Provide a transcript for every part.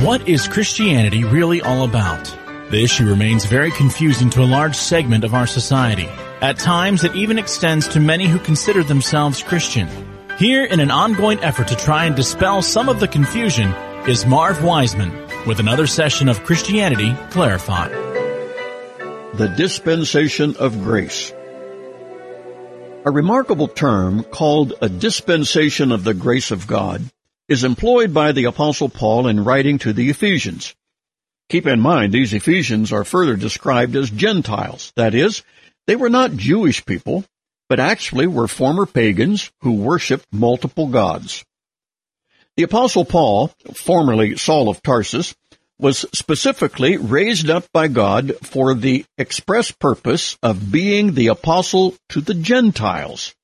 What is Christianity really all about? The issue remains very confusing to a large segment of our society. At times, it even extends to many who consider themselves Christian. Here, in an ongoing effort to try and dispel some of the confusion, is Marv Wiseman with another session of Christianity Clarified. The dispensation of grace. A remarkable term called a dispensation of the grace of God is employed by the apostle Paul in writing to the Ephesians. Keep in mind, these Ephesians are further described as Gentiles. That is, they were not Jewish people, but actually were former pagans who worshipped multiple gods. The apostle Paul, formerly Saul of Tarsus, was specifically raised up by God for the express purpose of being the apostle to the Gentiles.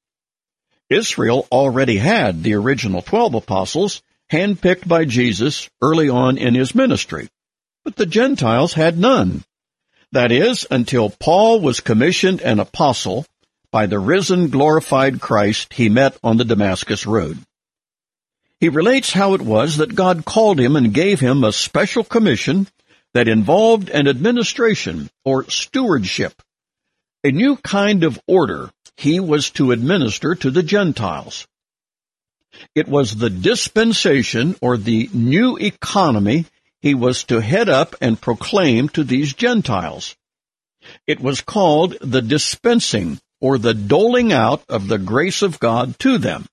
Israel already had the original twelve apostles, handpicked by Jesus early on in his ministry, but the Gentiles had none. That is, until Paul was commissioned an apostle by the risen, glorified Christ he met on the Damascus road. He relates how it was that God called him and gave him a special commission that involved an administration or stewardship, a new kind of order he was to administer to the Gentiles. It was the dispensation or the new economy he was to head up and proclaim to these Gentiles. It was called the dispensing or the doling out of the grace of God to them.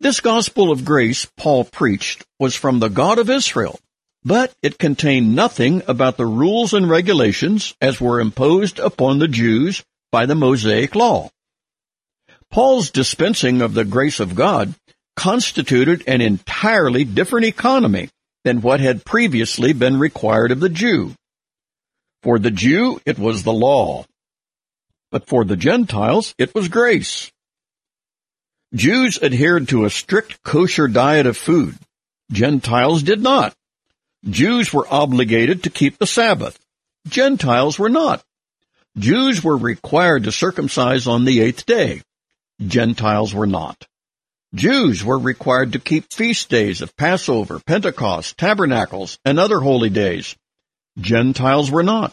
This gospel of grace Paul preached was from the God of Israel, but it contained nothing about the rules and regulations as were imposed upon the Jews by the Mosaic Law. Paul's dispensing of the grace of God constituted an entirely different economy than what had previously been required of the Jew. For the Jew, it was the law. But for the Gentiles, it was grace. Jews adhered to a strict kosher diet of food. Gentiles did not. Jews were obligated to keep the Sabbath. Gentiles were not. Jews were required to circumcise on the eighth day. Gentiles were not. Jews were required to keep feast days of Passover, Pentecost, Tabernacles, and other holy days. Gentiles were not.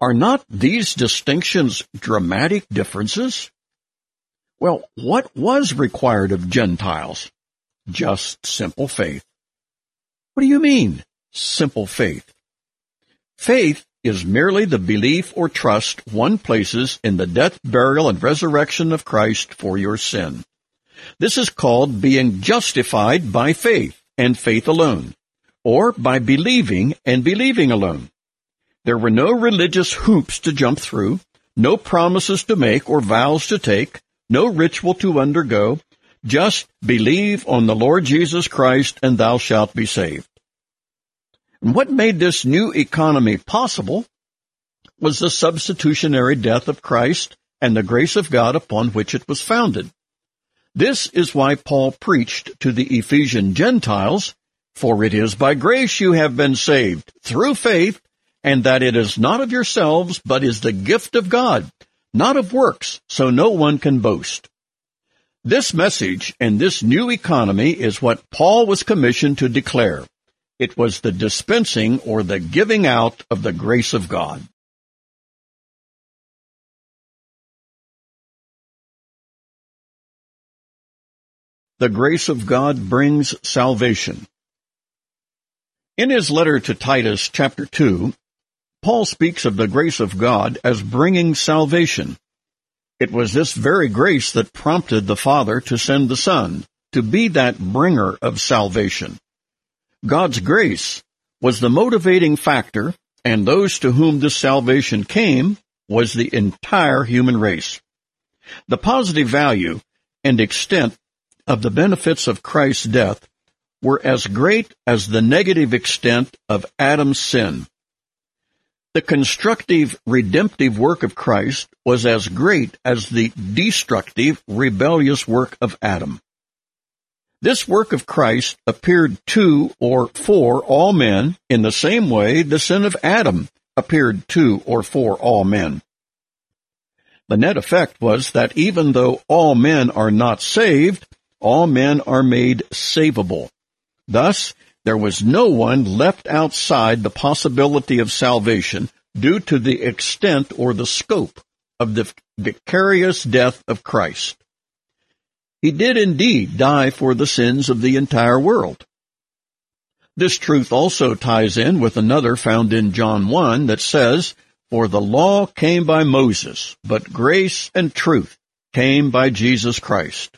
Are not these distinctions dramatic differences? Well, what was required of Gentiles? Just simple faith. What do you mean, simple faith? Faith is merely the belief or trust one places in the death, burial, and resurrection of Christ for your sin. This is called being justified by faith and faith alone, or by believing and believing alone. There were no religious hoops to jump through, no promises to make or vows to take, no ritual to undergo, just believe on the Lord Jesus Christ and thou shalt be saved. And what made this new economy possible was the substitutionary death of Christ and the grace of God upon which it was founded. This is why Paul preached to the Ephesian Gentiles, For it is by grace you have been saved, through faith, and that it is not of yourselves, but is the gift of God, not of works, so no one can boast. This message and this new economy is what Paul was commissioned to declare. It was the dispensing or the giving out of the grace of God. The grace of God brings salvation. In his letter to Titus chapter 2, Paul speaks of the grace of God as bringing salvation. It was this very grace that prompted the Father to send the Son, to be that bringer of salvation. God's grace was the motivating factor, and those to whom this salvation came was the entire human race. The positive value and extent of the benefits of Christ's death were as great as the negative extent of Adam's sin. The constructive, redemptive work of Christ was as great as the destructive, rebellious work of Adam. This work of Christ appeared to or for all men in the same way the sin of Adam appeared to or for all men. The net effect was that even though all men are not saved, all men are made savable. Thus, there was no one left outside the possibility of salvation due to the extent or the scope of the vicarious death of Christ. He did indeed die for the sins of the entire world. This truth also ties in with another found in John 1 that says, For the law came by Moses, but grace and truth came by Jesus Christ.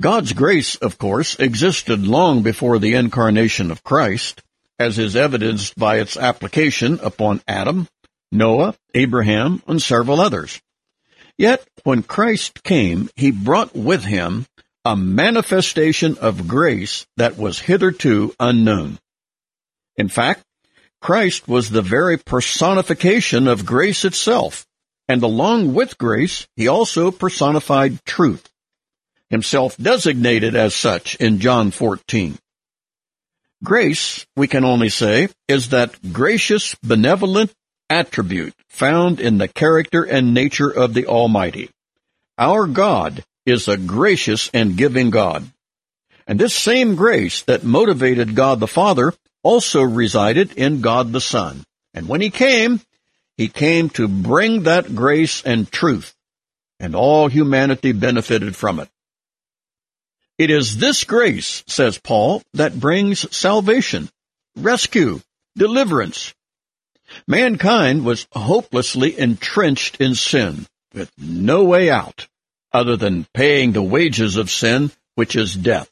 God's grace, of course, existed long before the incarnation of Christ, as is evidenced by its application upon Adam, Noah, Abraham, and several others. Yet, when Christ came, he brought with him a manifestation of grace that was hitherto unknown. In fact, Christ was the very personification of grace itself, and along with grace, he also personified truth, himself designated as such in John 14. Grace, we can only say, is that gracious, benevolent attribute found in the character and nature of the Almighty. Our God is a gracious and giving God. And this same grace that motivated God the Father also resided in God the Son. And when He came, He came to bring that grace and truth, and all humanity benefited from it. It is this grace, says Paul, that brings salvation, rescue, deliverance. Mankind was hopelessly entrenched in sin, with no way out other than paying the wages of sin, which is death.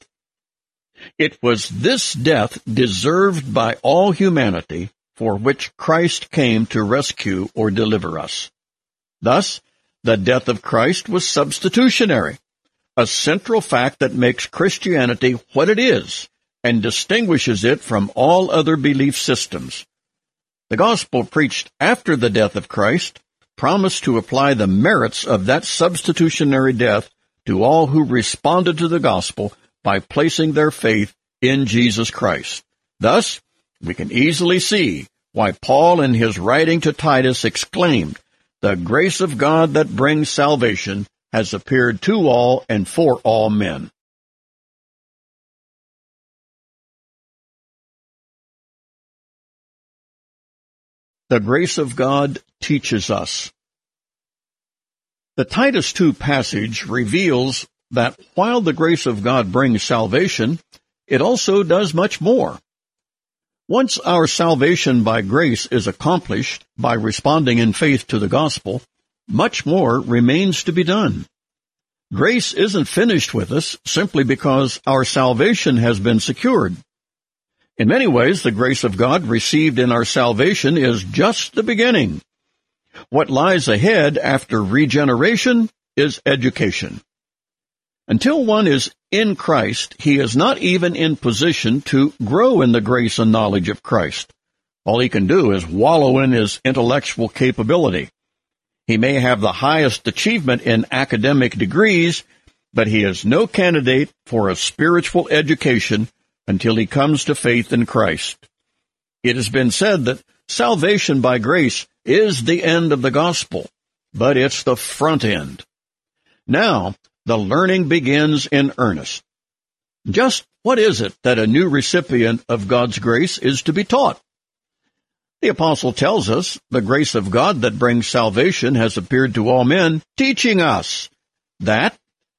It was this death deserved by all humanity for which Christ came to rescue or deliver us. Thus, the death of Christ was substitutionary, a central fact that makes Christianity what it is and distinguishes it from all other belief systems. The gospel preached after the death of Christ promised to apply the merits of that substitutionary death to all who responded to the gospel by placing their faith in Jesus Christ. Thus, we can easily see why Paul in his writing to Titus exclaimed, The grace of God that brings salvation has appeared to all and for all men. The grace of God teaches us. The Titus 2 passage reveals that while the grace of God brings salvation, it also does much more. Once our salvation by grace is accomplished by responding in faith to the gospel, much more remains to be done. Grace isn't finished with us simply because our salvation has been secured. In many ways, the grace of God received in our salvation is just the beginning. What lies ahead after regeneration is education. Until one is in Christ, he is not even in position to grow in the grace and knowledge of Christ. All he can do is wallow in his intellectual capability. He may have the highest achievement in academic degrees, but he is no candidate for a spiritual education until he comes to faith in Christ. It has been said that salvation by grace is the end of the gospel, but it's the front end. Now, the learning begins in earnest. Just what is it that a new recipient of God's grace is to be taught? The apostle tells us the grace of God that brings salvation has appeared to all men, teaching us that,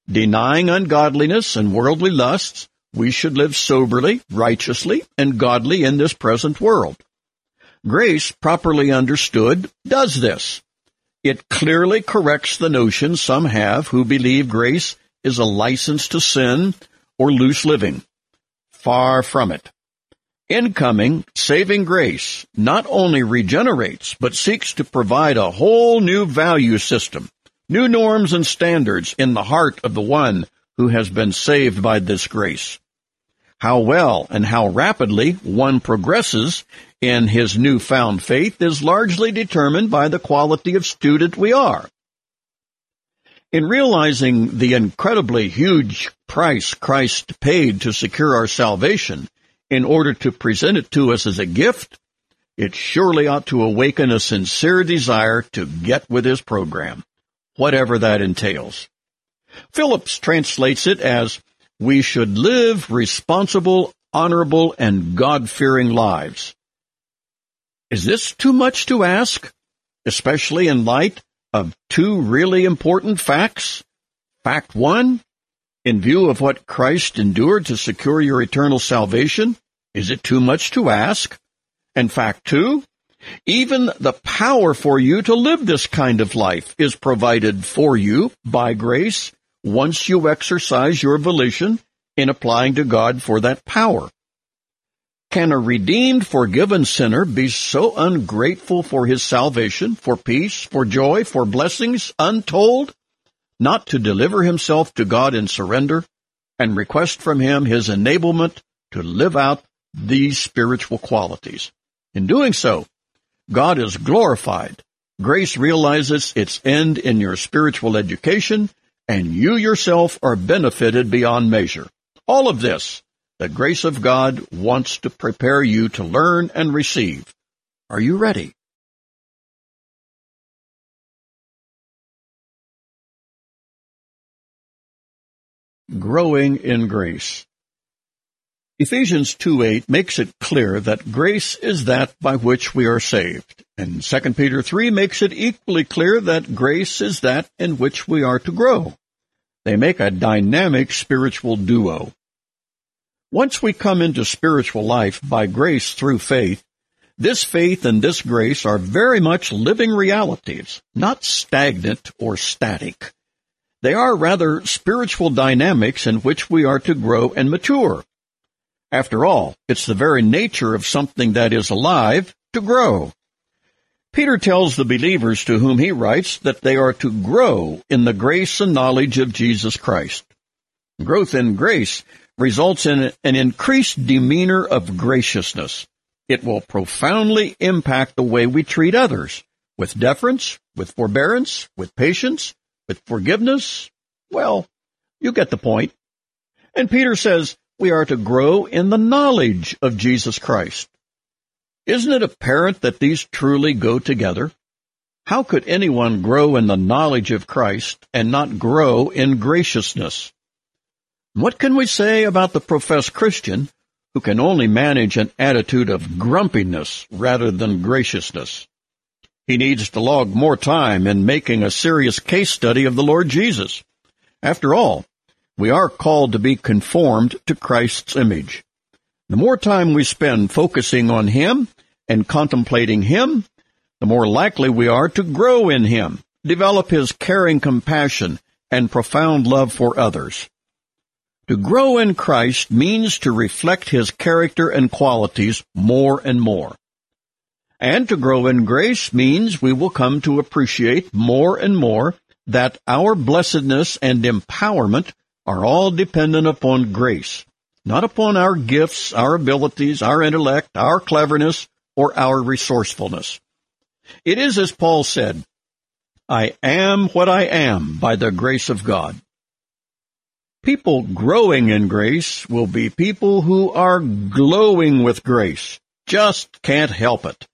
denying ungodliness and worldly lusts, we should live soberly, righteously, and godly in this present world. Grace, properly understood, does this. It clearly corrects the notion some have who believe grace is a license to sin or loose living. Far from it. Incoming, saving grace not only regenerates, but seeks to provide a whole new value system, new norms and standards in the heart of the one who has been saved by this grace. How well and how rapidly one progresses in his newfound faith is largely determined by the quality of student we are. In realizing the incredibly huge price Christ paid to secure our salvation in order to present it to us as a gift, it surely ought to awaken a sincere desire to get with his program, whatever that entails. Phillips translates it as we should live responsible, honorable and God-fearing lives. Is this too much to ask, especially in light of two really important facts? Fact one, in view of what Christ endured to secure your eternal salvation, is it too much to ask? And fact two, even the power for you to live this kind of life is provided for you by grace once you exercise your volition in applying to God for that power. Can a redeemed, forgiven sinner be so ungrateful for his salvation, for peace, for joy, for blessings untold, not to deliver himself to God in surrender and request from him his enablement to live out these spiritual qualities? In doing so, God is glorified. Grace realizes its end in your spiritual education, and you yourself are benefited beyond measure. All of this, the grace of God wants to prepare you to learn and receive. Are you ready? Growing in Grace Ephesians 2.8 makes it clear that grace is that by which we are saved, and 2 Peter 3 makes it equally clear that grace is that in which we are to grow. They make a dynamic spiritual duo. Once we come into spiritual life by grace through faith, this faith and this grace are very much living realities, not stagnant or static. They are rather spiritual dynamics in which we are to grow and mature. After all, it's the very nature of something that is alive to grow. Peter tells the believers to whom he writes that they are to grow in the grace and knowledge of Jesus Christ. Growth in grace results in an increased demeanor of graciousness. It will profoundly impact the way we treat others, with deference, with forbearance, with patience, with forgiveness. Well, you get the point. And Peter says, we are to grow in the knowledge of Jesus Christ. Isn't it apparent that these truly go together? How could anyone grow in the knowledge of Christ and not grow in graciousness? What can we say about the professed Christian who can only manage an attitude of grumpiness rather than graciousness? He needs to log more time in making a serious case study of the Lord Jesus. After all, we are called to be conformed to Christ's image. The more time we spend focusing on Him and contemplating Him, the more likely we are to grow in Him, develop His caring compassion and profound love for others. To grow in Christ means to reflect His character and qualities more and more. And to grow in grace means we will come to appreciate more and more that our blessedness and empowerment are all dependent upon grace, not upon our gifts, our abilities, our intellect, our cleverness, or our resourcefulness. It is as Paul said, I am what I am by the grace of God. People growing in grace will be people who are glowing with grace. Just can't help it.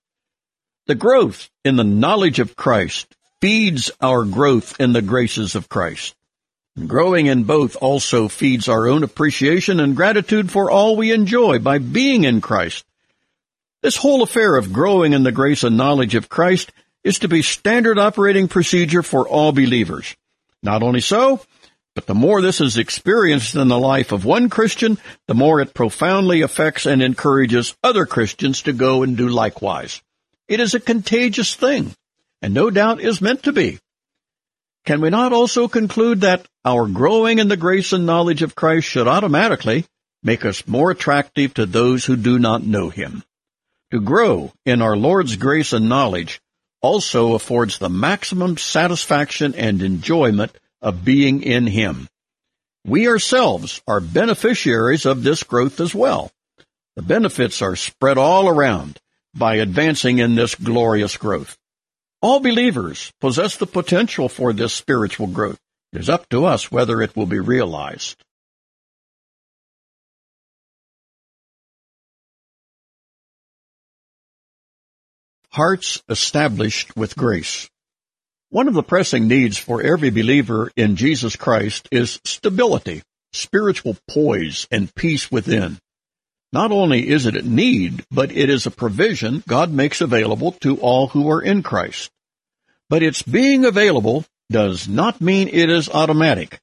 The growth in the knowledge of Christ feeds our growth in the graces of Christ. Growing in both also feeds our own appreciation and gratitude for all we enjoy by being in Christ. This whole affair of growing in the grace and knowledge of Christ is to be standard operating procedure for all believers. Not only so, but the more this is experienced in the life of one Christian, the more it profoundly affects and encourages other Christians to go and do likewise. It is a contagious thing, and no doubt is meant to be. Can we not also conclude that our growing in the grace and knowledge of Christ should automatically make us more attractive to those who do not know Him? To grow in our Lord's grace and knowledge also affords the maximum satisfaction and enjoyment of being in Him. We ourselves are beneficiaries of this growth as well. The benefits are spread all around by advancing in this glorious growth. All believers possess the potential for this spiritual growth. It is up to us whether it will be realized. Hearts established with grace. One of the pressing needs for every believer in Jesus Christ is stability, spiritual poise, and peace within. Not only is it a need, but it is a provision God makes available to all who are in Christ. But its being available does not mean it is automatic.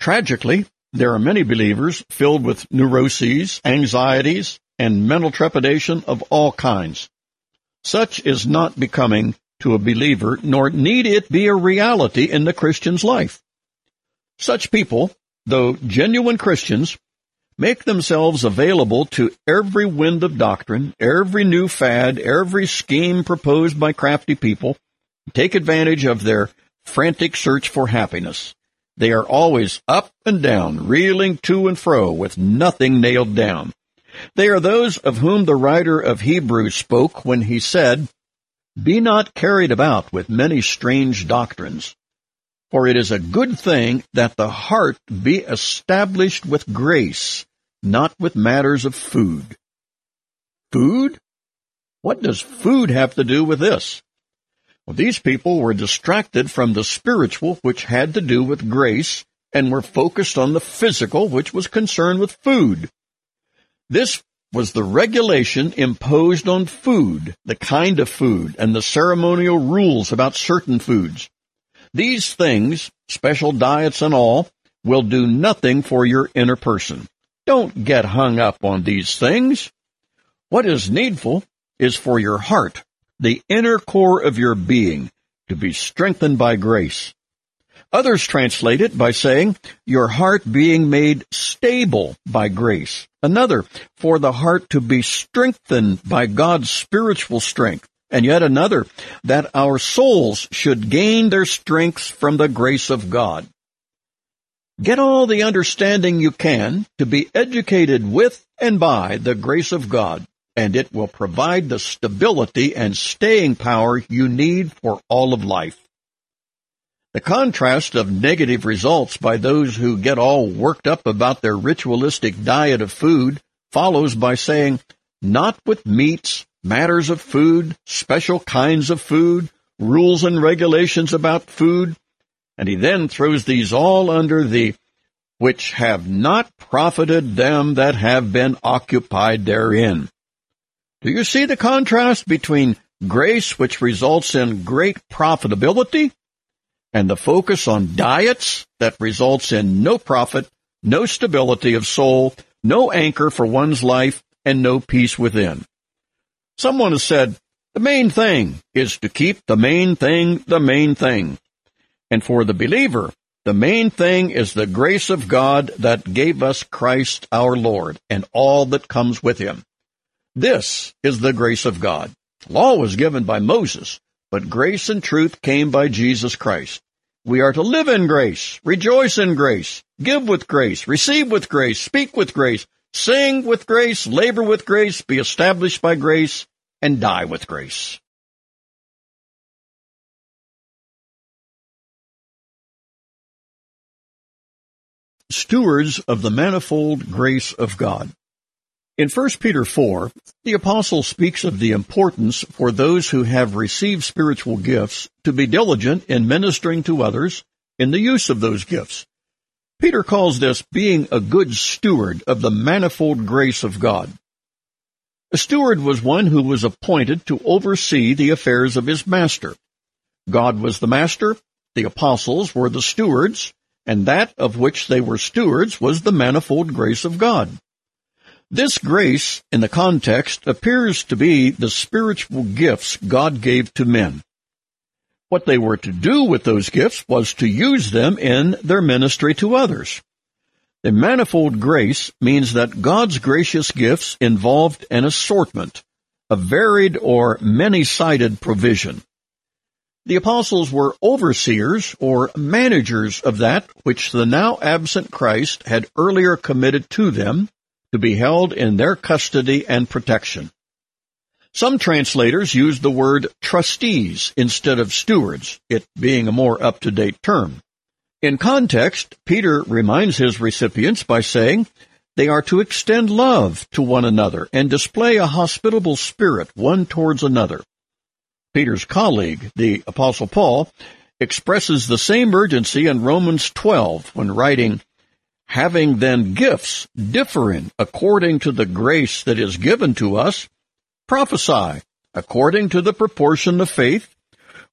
Tragically, there are many believers filled with neuroses, anxieties, and mental trepidation of all kinds. Such is not becoming to a believer, nor need it be a reality in the Christian's life. Such people, though genuine Christians, make themselves available to every wind of doctrine, every new fad, every scheme proposed by crafty people, take advantage of their frantic search for happiness. They are always up and down, reeling to and fro with nothing nailed down. They are those of whom the writer of Hebrews spoke when he said, Be not carried about with many strange doctrines, for it is a good thing that the heart be established with grace, not with matters of food. Food? What does food have to do with this? Well, these people were distracted from the spiritual, which had to do with grace, and were focused on the physical, which was concerned with food. This was the regulation imposed on food, the kind of food, and the ceremonial rules about certain foods. These things, special diets and all, will do nothing for your inner person. Don't get hung up on these things. What is needful is for your heart, the inner core of your being, to be strengthened by grace. Others translate it by saying, your heart being made stable by grace. Another, for the heart to be strengthened by God's spiritual strength. And yet another, that our souls should gain their strength from the grace of God. Get all the understanding you can to be educated with and by the grace of God, and it will provide the stability and staying power you need for all of life. The contrast of negative results by those who get all worked up about their ritualistic diet of food follows by saying, not with meats, matters of food, special kinds of food, rules and regulations about food, and he then throws these all under the which have not profited them that have been occupied therein. Do you see the contrast between grace which results in great profitability and the focus on diets that results in no profit, no stability of soul, no anchor for one's life, and no peace within? Someone has said, the main thing is to keep the main thing the main thing. And for the believer, the main thing is the grace of God that gave us Christ our Lord and all that comes with him. This is the grace of God. Law was given by Moses, but grace and truth came by Jesus Christ. We are to live in grace, rejoice in grace, give with grace, receive with grace, speak with grace, sing with grace, labor with grace, be established by grace, and die with grace. stewards of the manifold grace of God. In 1 Peter 4, the apostle speaks of the importance for those who have received spiritual gifts to be diligent in ministering to others in the use of those gifts. Peter calls this being a good steward of the manifold grace of God. A steward was one who was appointed to oversee the affairs of his master. God was the master, the apostles were the stewards, and that of which they were stewards was the manifold grace of God. This grace, in the context, appears to be the spiritual gifts God gave to men. What they were to do with those gifts was to use them in their ministry to others. The manifold grace means that God's gracious gifts involved an assortment, a varied or many-sided provision. The apostles were overseers or managers of that which the now absent Christ had earlier committed to them to be held in their custody and protection. Some translators use the word trustees instead of stewards, it being a more up-to-date term. In context, Peter reminds his recipients by saying, they are to extend love to one another and display a hospitable spirit one towards another. Peter's colleague, the Apostle Paul, expresses the same urgency in Romans 12 when writing, having then gifts differing according to the grace that is given to us, prophesy according to the proportion of faith,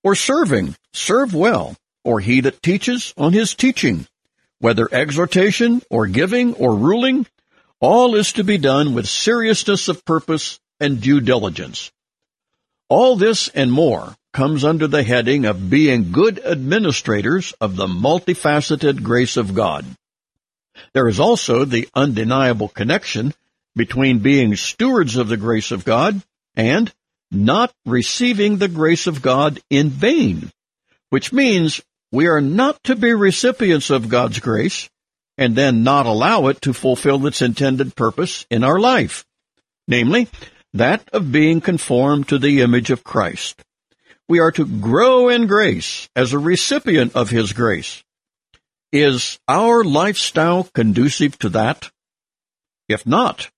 or serving, serve well, or he that teaches on his teaching, whether exhortation or giving or ruling, all is to be done with seriousness of purpose and due diligence. All this and more comes under the heading of being good administrators of the multifaceted grace of God. There is also the undeniable connection between being stewards of the grace of God and not receiving the grace of God in vain, which means we are not to be recipients of God's grace and then not allow it to fulfill its intended purpose in our life, namely, that of being conformed to the image of Christ. We are to grow in grace as a recipient of His grace. Is our lifestyle conducive to that? If not,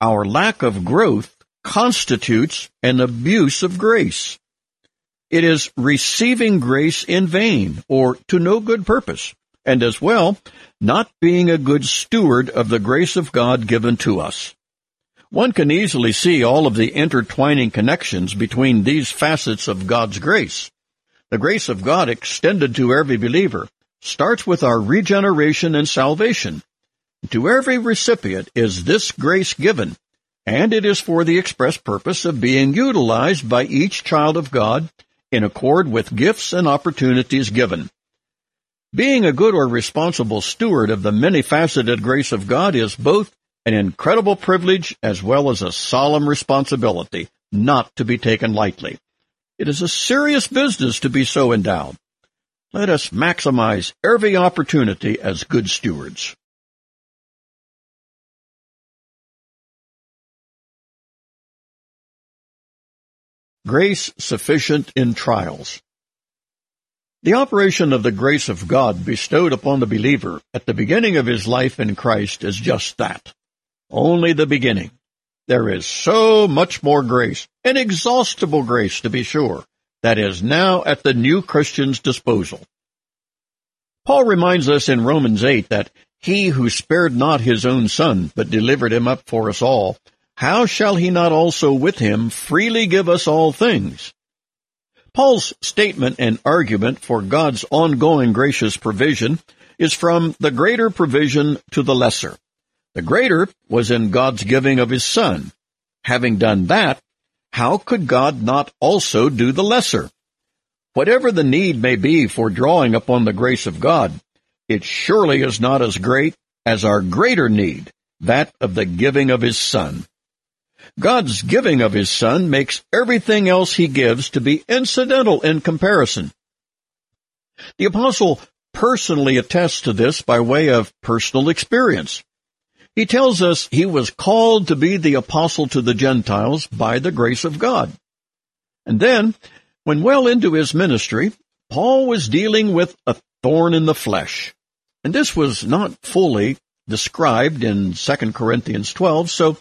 our lack of growth constitutes an abuse of grace. It is receiving grace in vain or to no good purpose, and as well, not being a good steward of the grace of God given to us. One can easily see all of the intertwining connections between these facets of God's grace. The grace of God extended to every believer starts with our regeneration and salvation. To every recipient is this grace given, and it is for the express purpose of being utilized by each child of God in accord with gifts and opportunities given. Being a good or responsible steward of the many-faceted grace of God is both an incredible privilege as well as a solemn responsibility not to be taken lightly. It is a serious business to be so endowed. Let us maximize every opportunity as good stewards. Grace sufficient in trials. The operation of the grace of God bestowed upon the believer at the beginning of his life in Christ is just that. Only the beginning. There is so much more grace, inexhaustible grace to be sure, that is now at the new Christian's disposal. Paul reminds us in Romans 8 that he who spared not his own son, but delivered him up for us all, how shall he not also with him freely give us all things? Paul's statement and argument for God's ongoing gracious provision is from the greater provision to the lesser. The greater was in God's giving of his Son. Having done that, how could God not also do the lesser? Whatever the need may be for drawing upon the grace of God, it surely is not as great as our greater need, that of the giving of his Son. God's giving of His Son makes everything else He gives to be incidental in comparison. The Apostle personally attests to this by way of personal experience. He tells us he was called to be the apostle to the Gentiles by the grace of God. And then, when well into his ministry, Paul was dealing with a thorn in the flesh. And this was not fully described in 2 Corinthians 12, so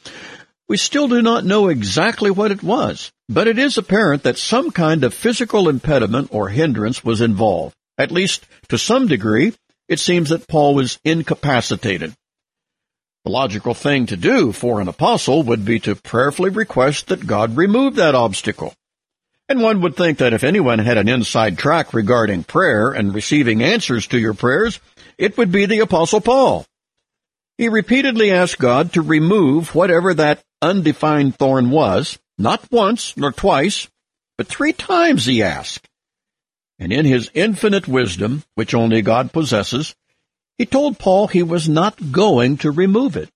we still do not know exactly what it was, but it is apparent that some kind of physical impediment or hindrance was involved. At least, to some degree, it seems that Paul was incapacitated. The logical thing to do for an apostle would be to prayerfully request that God remove that obstacle. And one would think that if anyone had an inside track regarding prayer and receiving answers to your prayers, it would be the apostle Paul. He repeatedly asked God to remove whatever that undefined thorn was, not once nor twice, but three times he asked. And in his infinite wisdom, which only God possesses, he told Paul he was not going to remove it,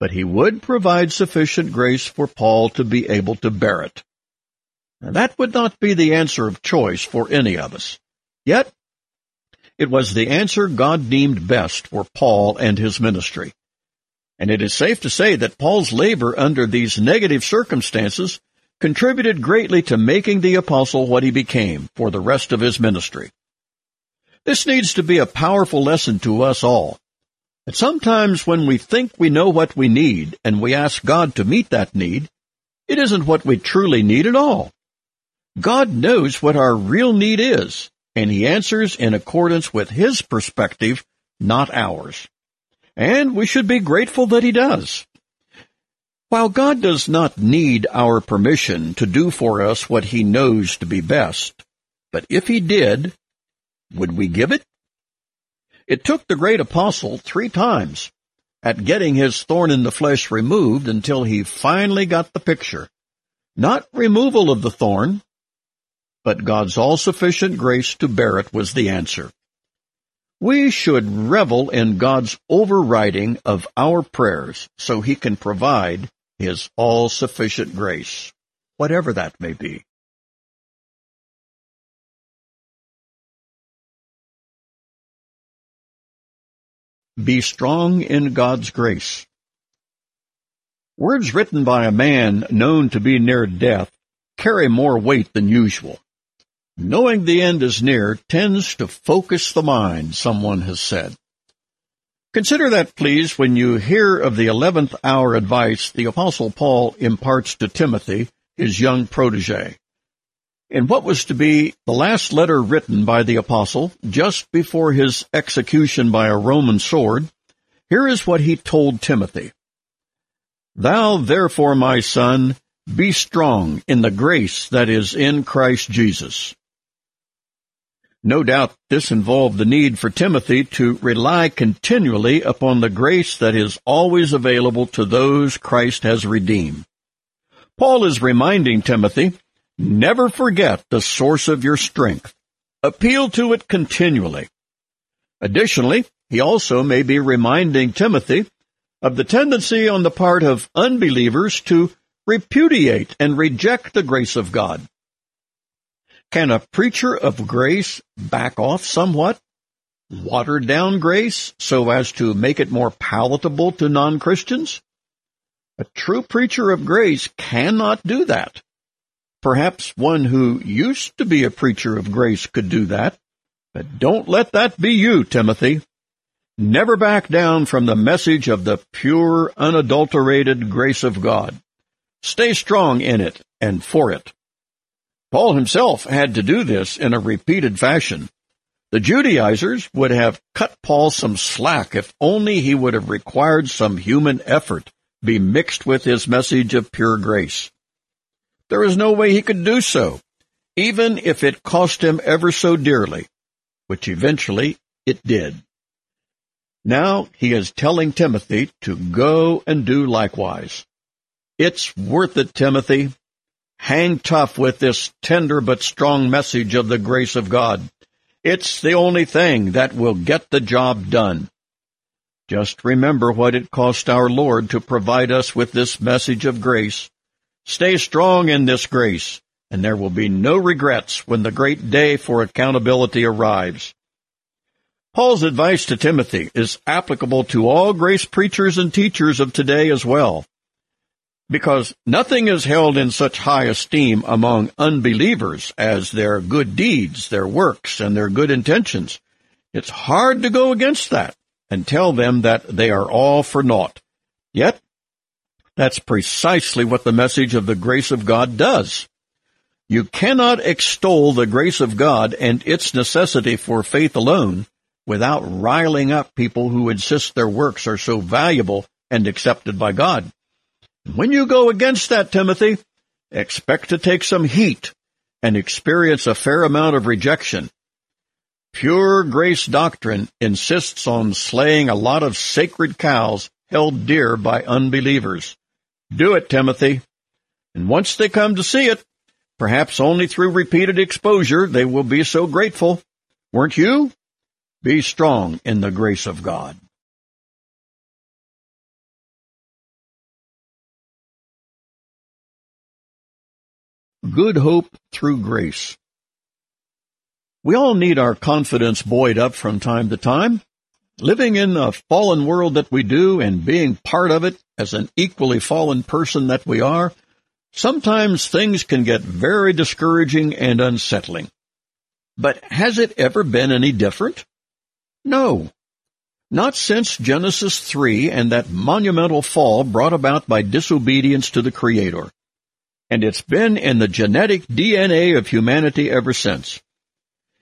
but he would provide sufficient grace for Paul to be able to bear it. Now, that would not be the answer of choice for any of us. Yet, it was the answer God deemed best for Paul and his ministry. And it is safe to say that Paul's labor under these negative circumstances contributed greatly to making the apostle what he became for the rest of his ministry. This needs to be a powerful lesson to us all. That sometimes when we think we know what we need and we ask God to meet that need, it isn't what we truly need at all. God knows what our real need is, and He answers in accordance with His perspective, not ours. And we should be grateful that he does. While God does not need our permission to do for us what he knows to be best, but if he did, would we give it? It took the great apostle three times at getting his thorn in the flesh removed until he finally got the picture. Not removal of the thorn, but God's all-sufficient grace to bear it was the answer. We should revel in God's overriding of our prayers so he can provide his all-sufficient grace, whatever that may be. Be strong in God's grace. Words written by a man known to be near death carry more weight than usual. Knowing the end is near tends to focus the mind, someone has said. Consider that, please, when you hear of the eleventh hour advice the Apostle Paul imparts to Timothy, his young protege. In what was to be the last letter written by the Apostle just before his execution by a Roman sword, here is what he told Timothy. Thou therefore, my son, be strong in the grace that is in Christ Jesus. No doubt this involved the need for Timothy to rely continually upon the grace that is always available to those Christ has redeemed. Paul is reminding Timothy, never forget the source of your strength. Appeal to it continually. Additionally, he also may be reminding Timothy of the tendency on the part of unbelievers to repudiate and reject the grace of God. Can a preacher of grace back off somewhat? Water down grace so as to make it more palatable to non-Christians? A true preacher of grace cannot do that. Perhaps one who used to be a preacher of grace could do that, but don't let that be you, Timothy. Never back down from the message of the pure, unadulterated grace of God. Stay strong in it and for it. Paul himself had to do this in a repeated fashion. The Judaizers would have cut Paul some slack if only he would have required some human effort be mixed with his message of pure grace. There is no way he could do so, even if it cost him ever so dearly, which eventually it did. Now he is telling Timothy to go and do likewise. It's worth it, Timothy. Hang tough with this tender but strong message of the grace of God. It's the only thing that will get the job done. Just remember what it cost our Lord to provide us with this message of grace. Stay strong in this grace, and there will be no regrets when the great day for accountability arrives. Paul's advice to Timothy is applicable to all grace preachers and teachers of today as well because nothing is held in such high esteem among unbelievers as their good deeds, their works, and their good intentions. It's hard to go against that and tell them that they are all for naught. Yet, that's precisely what the message of the grace of God does. You cannot extol the grace of God and its necessity for faith alone without riling up people who insist their works are so valuable and accepted by God. When you go against that, Timothy, expect to take some heat and experience a fair amount of rejection. Pure grace doctrine insists on slaying a lot of sacred cows held dear by unbelievers. Do it, Timothy. And once they come to see it, perhaps only through repeated exposure, they will be so grateful. Weren't you? Be strong in the grace of God. Good hope through grace. We all need our confidence buoyed up from time to time. Living in the fallen world that we do and being part of it as an equally fallen person that we are, sometimes things can get very discouraging and unsettling. But has it ever been any different? No. Not since Genesis 3 and that monumental fall brought about by disobedience to the Creator and it's been in the genetic DNA of humanity ever since.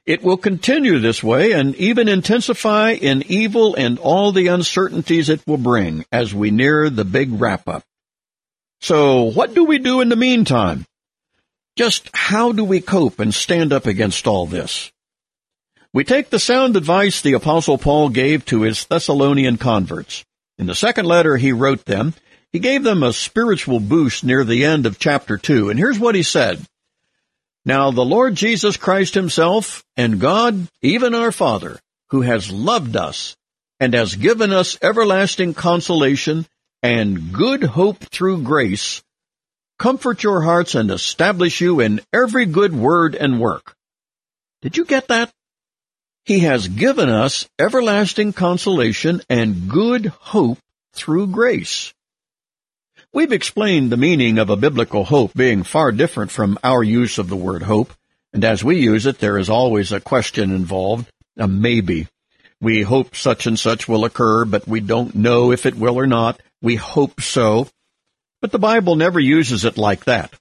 It will continue this way and even intensify in evil and all the uncertainties it will bring as we near the big wrap up. So what do we do in the meantime? Just how do we cope and stand up against all this? We take the sound advice the apostle Paul gave to his Thessalonian converts. In the second letter he wrote them, he gave them a spiritual boost near the end of chapter 2, and here's what he said. Now the Lord Jesus Christ himself and God, even our Father, who has loved us and has given us everlasting consolation and good hope through grace, comfort your hearts and establish you in every good word and work. Did you get that? He has given us everlasting consolation and good hope through grace. We've explained the meaning of a biblical hope being far different from our use of the word hope, and as we use it, there is always a question involved, a maybe. We hope such and such will occur, but we don't know if it will or not. We hope so. But the Bible never uses it like that.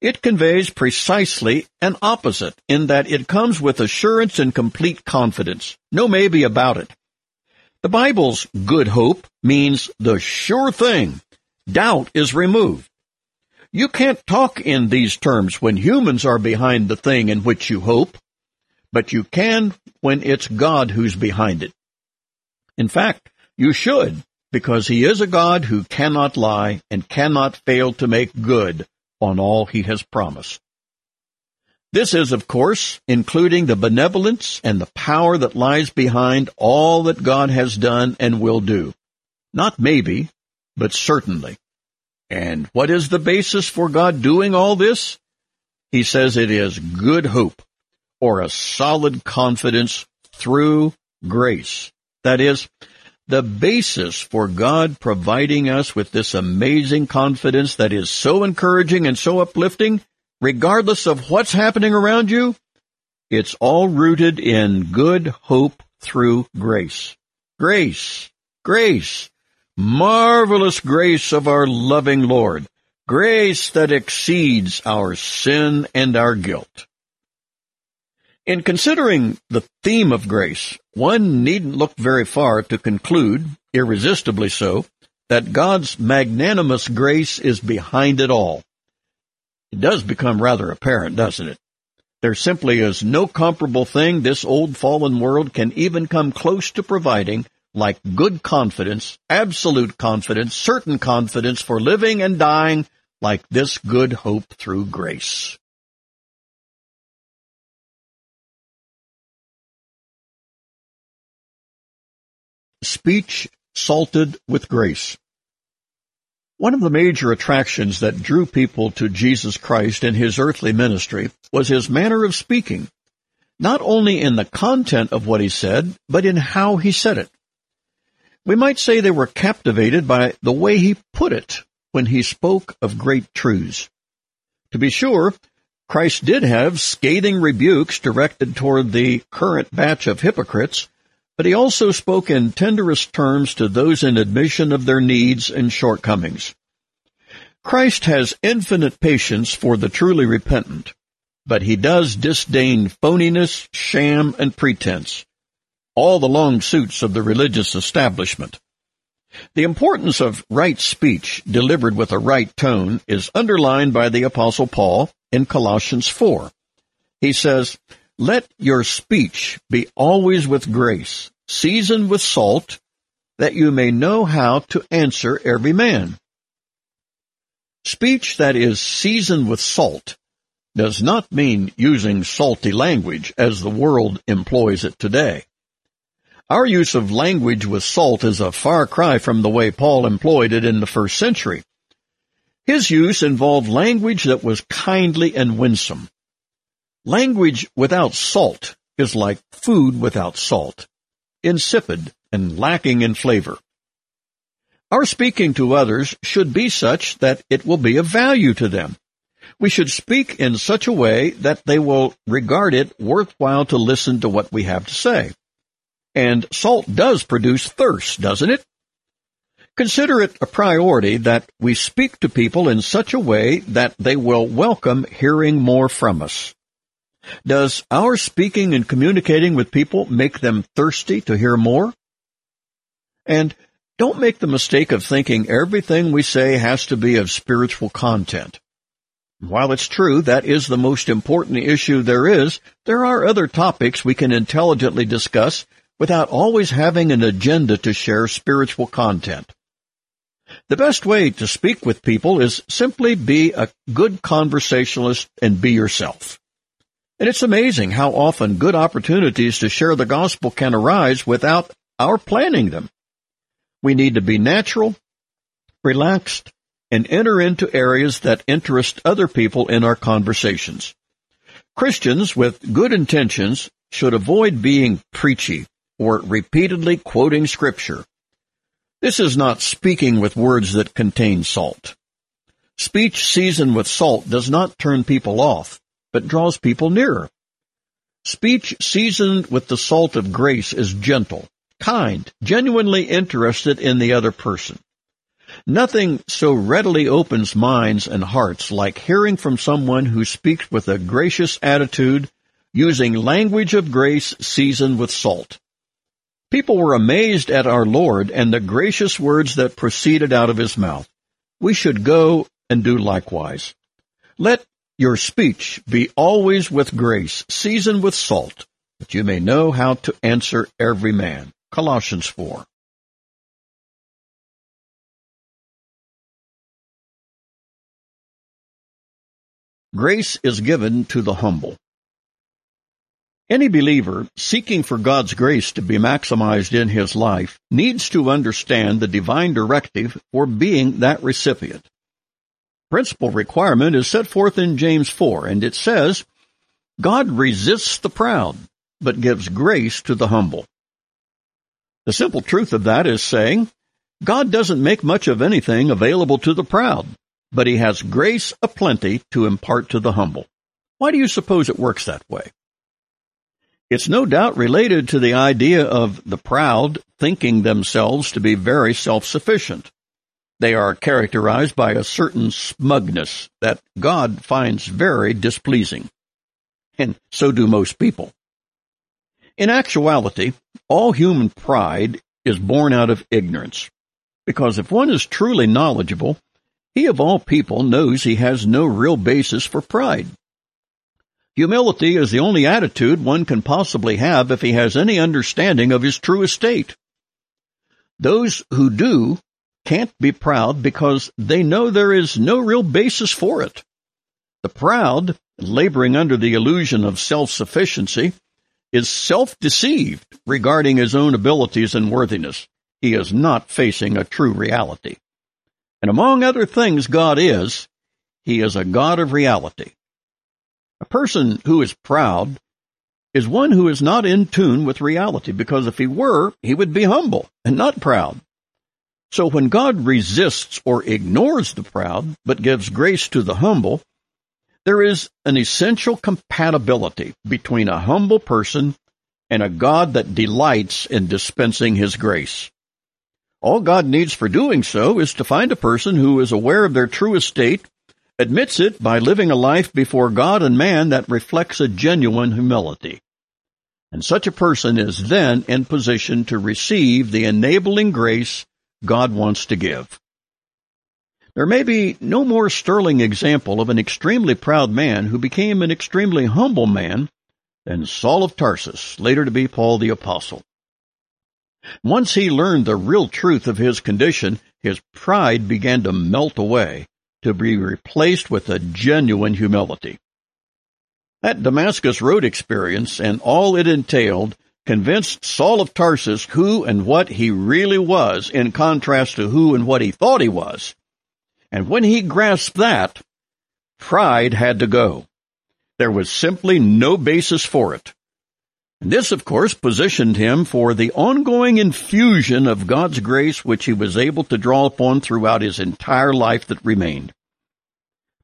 It conveys precisely an opposite in that it comes with assurance and complete confidence. No maybe about it. The Bible's good hope means the sure thing. Doubt is removed. You can't talk in these terms when humans are behind the thing in which you hope, but you can when it's God who's behind it. In fact, you should, because He is a God who cannot lie and cannot fail to make good on all he has promised. This is, of course, including the benevolence and the power that lies behind all that God has done and will do. Not maybe, but certainly. And what is the basis for God doing all this? He says it is good hope, or a solid confidence through grace. That is, the basis for God providing us with this amazing confidence that is so encouraging and so uplifting, regardless of what's happening around you, it's all rooted in good hope through grace. Grace. Grace. Marvelous grace of our loving Lord. Grace that exceeds our sin and our guilt. In considering the theme of grace, one needn't look very far to conclude, irresistibly so, that God's magnanimous grace is behind it all. It does become rather apparent, doesn't it? There simply is no comparable thing this old fallen world can even come close to providing like good confidence, absolute confidence, certain confidence for living and dying like this good hope through grace. Speech salted with grace. One of the major attractions that drew people to Jesus Christ in his earthly ministry was his manner of speaking, not only in the content of what he said, but in how he said it. We might say they were captivated by the way he put it when he spoke of great truths. To be sure, Christ did have scathing rebukes directed toward the current batch of hypocrites, but he also spoke in tenderest terms to those in admission of their needs and shortcomings. Christ has infinite patience for the truly repentant, but he does disdain phoniness, sham, and pretense, all the long suits of the religious establishment. The importance of right speech delivered with a right tone is underlined by the apostle Paul in Colossians 4. He says, let your speech be always with grace, seasoned with salt, that you may know how to answer every man. Speech that is seasoned with salt does not mean using salty language as the world employs it today. Our use of language with salt is a far cry from the way Paul employed it in the first century. His use involved language that was kindly and winsome. Language without salt is like food without salt, insipid and lacking in flavor. Our speaking to others should be such that it will be of value to them. We should speak in such a way that they will regard it worthwhile to listen to what we have to say. And salt does produce thirst, doesn't it? Consider it a priority that we speak to people in such a way that they will welcome hearing more from us. Does our speaking and communicating with people make them thirsty to hear more? And don't make the mistake of thinking everything we say has to be of spiritual content. While it's true that is the most important issue there is, there are other topics we can intelligently discuss without always having an agenda to share spiritual content. The best way to speak with people is simply be a good conversationalist and be yourself. And it's amazing how often good opportunities to share the gospel can arise without our planning them. We need to be natural, relaxed, and enter into areas that interest other people in our conversations. Christians with good intentions should avoid being preachy or repeatedly quoting scripture. This is not speaking with words that contain salt. Speech seasoned with salt does not turn people off, but draws people nearer. Speech seasoned with the salt of grace is gentle, kind, genuinely interested in the other person. Nothing so readily opens minds and hearts like hearing from someone who speaks with a gracious attitude, using language of grace seasoned with salt. People were amazed at our Lord and the gracious words that proceeded out of his mouth. We should go and do likewise. Let your speech be always with grace, seasoned with salt, that you may know how to answer every man. Colossians 4. Grace is given to the humble. Any believer seeking for God's grace to be maximized in his life needs to understand the divine directive for being that recipient. Principal requirement is set forth in James 4, and it says, God resists the proud, but gives grace to the humble. The simple truth of that is saying, God doesn't make much of anything available to the proud, but he has grace aplenty to impart to the humble. Why do you suppose it works that way? It's no doubt related to the idea of the proud thinking themselves to be very self-sufficient. They are characterized by a certain smugness that God finds very displeasing. And so do most people. In actuality, all human pride is born out of ignorance. Because if one is truly knowledgeable, he of all people knows he has no real basis for pride. Humility is the only attitude one can possibly have if he has any understanding of his true estate. Those who do can't be proud because they know there is no real basis for it. The proud, laboring under the illusion of self-sufficiency, is self-deceived regarding his own abilities and worthiness. He is not facing a true reality. And among other things God is, He is a God of reality. A person who is proud is one who is not in tune with reality, because if he were, he would be humble and not proud. So when God resists or ignores the proud, but gives grace to the humble, there is an essential compatibility between a humble person and a God that delights in dispensing his grace. All God needs for doing so is to find a person who is aware of their true estate admits it by living a life before God and man that reflects a genuine humility. And such a person is then in position to receive the enabling grace God wants to give. There may be no more sterling example of an extremely proud man who became an extremely humble man than Saul of Tarsus, later to be Paul the Apostle. Once he learned the real truth of his condition, his pride began to melt away, to be replaced with a genuine humility. That Damascus Road experience and all it entailed convinced Saul of Tarsus who and what he really was in contrast to who and what he thought he was. And when he grasped that, pride had to go. There was simply no basis for it. And this, of course, positioned him for the ongoing infusion of God's grace which he was able to draw upon throughout his entire life that remained.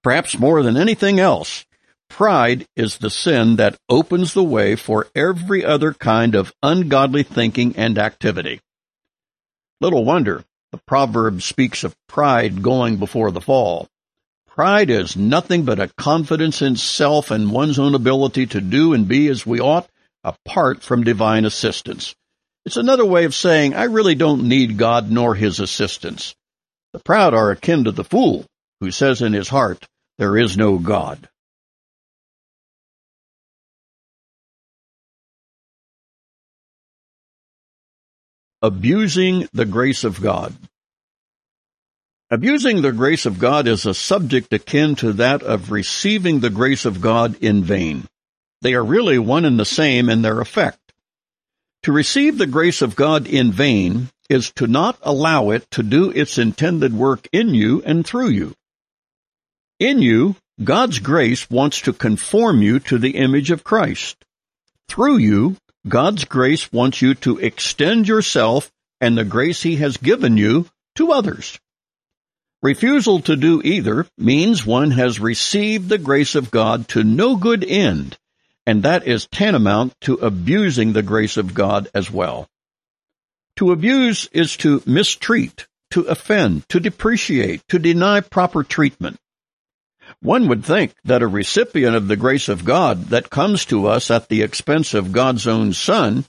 Perhaps more than anything else, pride is the sin that opens the way for every other kind of ungodly thinking and activity. Little wonder the proverb speaks of pride going before the fall. Pride is nothing but a confidence in self and one's own ability to do and be as we ought apart from divine assistance. It's another way of saying, I really don't need God nor his assistance. The proud are akin to the fool, who says in his heart, There is no God. Abusing the grace of God. Abusing the grace of God is a subject akin to that of receiving the grace of God in vain. They are really one and the same in their effect. To receive the grace of God in vain is to not allow it to do its intended work in you and through you. In you, God's grace wants to conform you to the image of Christ. Through you, God's grace wants you to extend yourself and the grace He has given you to others. Refusal to do either means one has received the grace of God to no good end, and that is tantamount to abusing the grace of God as well. To abuse is to mistreat, to offend, to depreciate, to deny proper treatment. One would think that a recipient of the grace of God that comes to us at the expense of God's own Son,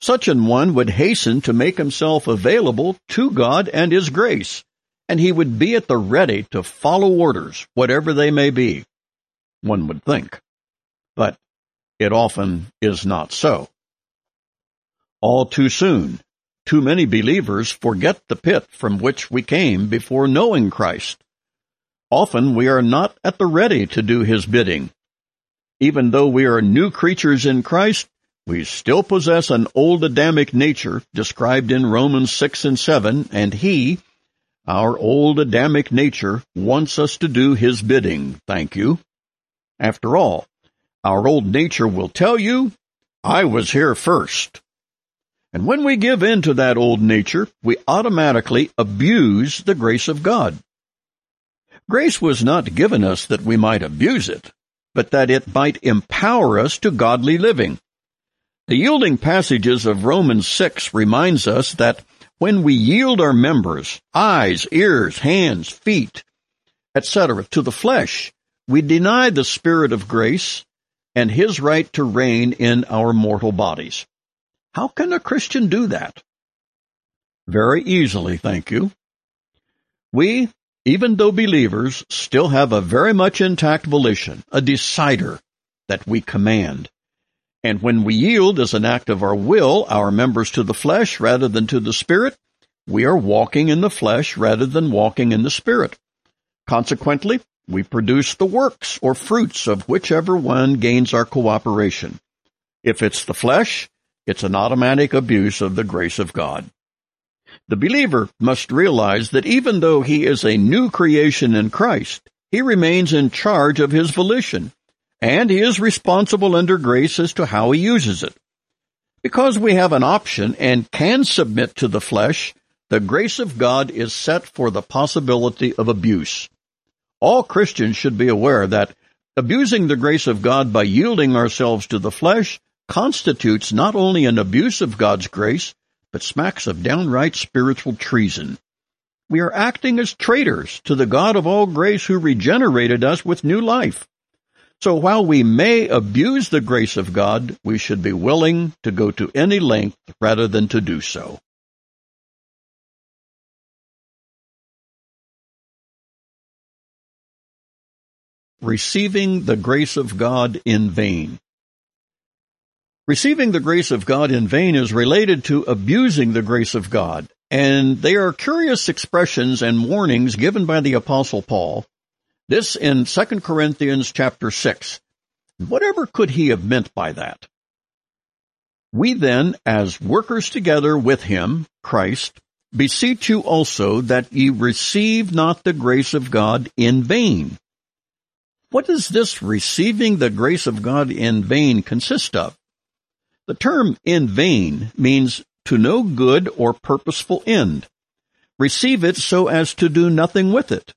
such an one would hasten to make himself available to God and His grace and he would be at the ready to follow orders, whatever they may be, one would think. But it often is not so. All too soon, too many believers forget the pit from which we came before knowing Christ. Often we are not at the ready to do his bidding. Even though we are new creatures in Christ, we still possess an old Adamic nature described in Romans 6 and 7, and he, our old Adamic nature wants us to do his bidding, thank you. After all, our old nature will tell you, I was here first. And when we give in to that old nature, we automatically abuse the grace of God. Grace was not given us that we might abuse it, but that it might empower us to godly living. The yielding passages of Romans 6 reminds us that when we yield our members, eyes, ears, hands, feet, etc., to the flesh, we deny the Spirit of grace and His right to reign in our mortal bodies. How can a Christian do that? Very easily, thank you. We, even though believers, still have a very much intact volition, a decider that we command. And when we yield as an act of our will our members to the flesh rather than to the spirit, we are walking in the flesh rather than walking in the spirit. Consequently, we produce the works or fruits of whichever one gains our cooperation. If it's the flesh, it's an automatic abuse of the grace of God. The believer must realize that even though he is a new creation in Christ, he remains in charge of his volition and he is responsible under grace as to how he uses it. Because we have an option and can submit to the flesh, the grace of God is set for the possibility of abuse. All Christians should be aware that abusing the grace of God by yielding ourselves to the flesh constitutes not only an abuse of God's grace, smacks of downright spiritual treason. We are acting as traitors to the God of all grace who regenerated us with new life. So while we may abuse the grace of God, we should be willing to go to any length rather than to do so. Receiving the grace of God in vain. Receiving the grace of God in vain is related to abusing the grace of God, and they are curious expressions and warnings given by the apostle Paul this in 2 Corinthians chapter 6. Whatever could he have meant by that? We then, as workers together with him, Christ, beseech you also that ye receive not the grace of God in vain. What does this receiving the grace of God in vain consist of? The term in vain means to no good or purposeful end. Receive it so as to do nothing with it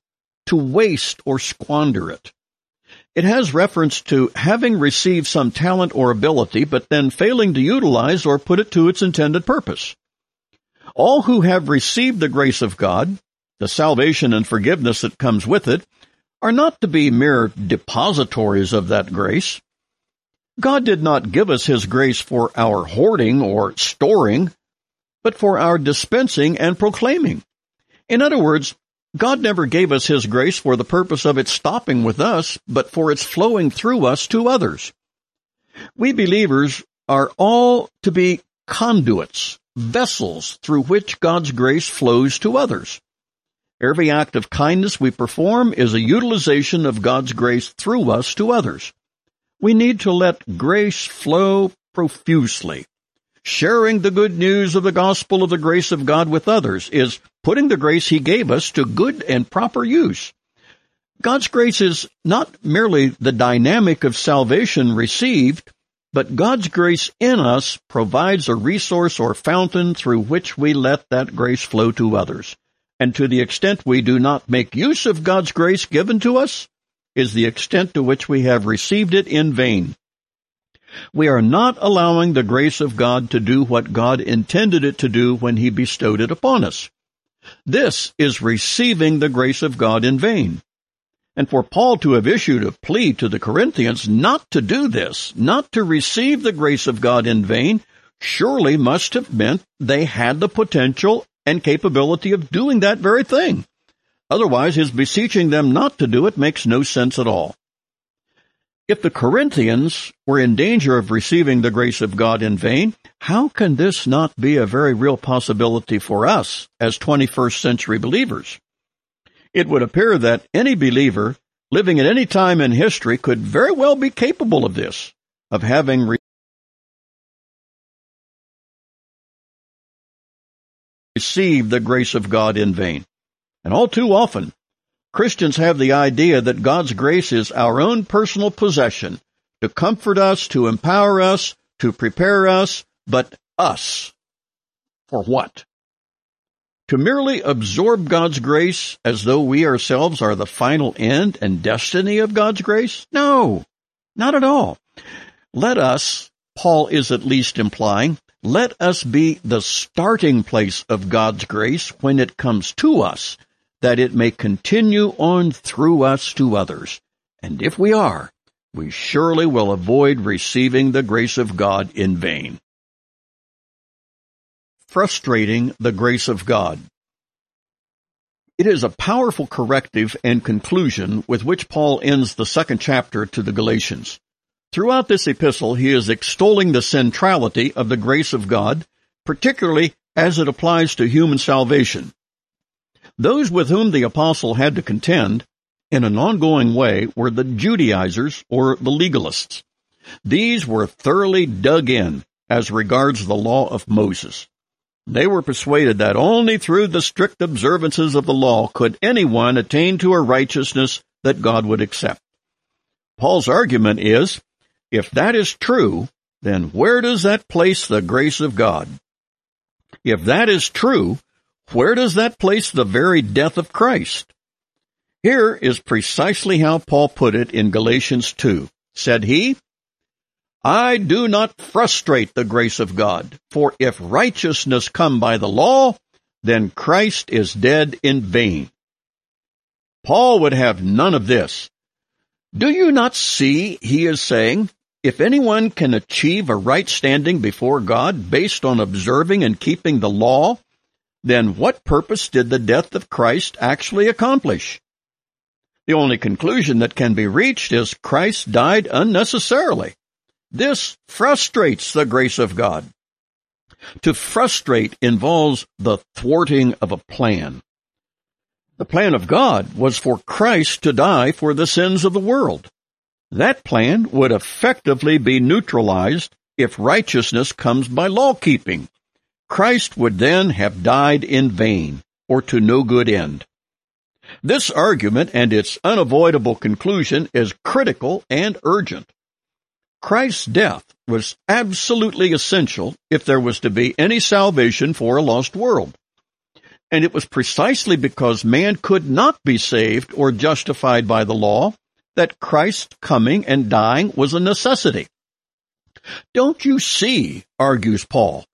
to waste or squander it. It has reference to having received some talent or ability, but then failing to utilize or put it to its intended purpose. All who have received the grace of God, the salvation and forgiveness that comes with it, are not to be mere depositories of that grace. God did not give us His grace for our hoarding or storing, but for our dispensing and proclaiming. In other words, God never gave us His grace for the purpose of its stopping with us, but for its flowing through us to others. We believers are all to be conduits, vessels through which God's grace flows to others. Every act of kindness we perform is a utilization of God's grace through us to others. We need to let grace flow profusely. Sharing the good news of the gospel of the grace of God with others is putting the grace He gave us to good and proper use. God's grace is not merely the dynamic of salvation received, but God's grace in us provides a resource or fountain through which we let that grace flow to others. And to the extent we do not make use of God's grace given to us, is the extent to which we have received it in vain. We are not allowing the grace of God to do what God intended it to do when He bestowed it upon us. This is receiving the grace of God in vain. And for Paul to have issued a plea to the Corinthians not to do this, not to receive the grace of God in vain, surely must have meant they had the potential and capability of doing that very thing. Otherwise, his beseeching them not to do it makes no sense at all. If the Corinthians were in danger of receiving the grace of God in vain, how can this not be a very real possibility for us as 21st century believers? It would appear that any believer living at any time in history could very well be capable of this, of having received the grace of God in vain. And all too often, Christians have the idea that God's grace is our own personal possession to comfort us, to empower us, to prepare us, but us. For what? To merely absorb God's grace as though we ourselves are the final end and destiny of God's grace? No, not at all. Let us, Paul is at least implying, let us be the starting place of God's grace when it comes to us that it may continue on through us to others. And if we are, we surely will avoid receiving the grace of God in vain. Frustrating the grace of God. It is a powerful corrective and conclusion with which Paul ends the second chapter to the Galatians. Throughout this epistle, he is extolling the centrality of the grace of God, particularly as it applies to human salvation. Those with whom the apostle had to contend in an ongoing way were the Judaizers or the legalists. These were thoroughly dug in as regards the law of Moses. They were persuaded that only through the strict observances of the law could anyone attain to a righteousness that God would accept. Paul's argument is, if that is true, then where does that place the grace of God? If that is true, where does that place the very death of Christ? Here is precisely how Paul put it in Galatians 2. Said he, I do not frustrate the grace of God, for if righteousness come by the law, then Christ is dead in vain. Paul would have none of this. Do you not see, he is saying, if anyone can achieve a right standing before God based on observing and keeping the law, then what purpose did the death of Christ actually accomplish? The only conclusion that can be reached is Christ died unnecessarily. This frustrates the grace of God. To frustrate involves the thwarting of a plan. The plan of God was for Christ to die for the sins of the world. That plan would effectively be neutralized if righteousness comes by law keeping. Christ would then have died in vain, or to no good end. This argument and its unavoidable conclusion is critical and urgent. Christ's death was absolutely essential if there was to be any salvation for a lost world. And it was precisely because man could not be saved or justified by the law that Christ's coming and dying was a necessity. Don't you see, argues Paul,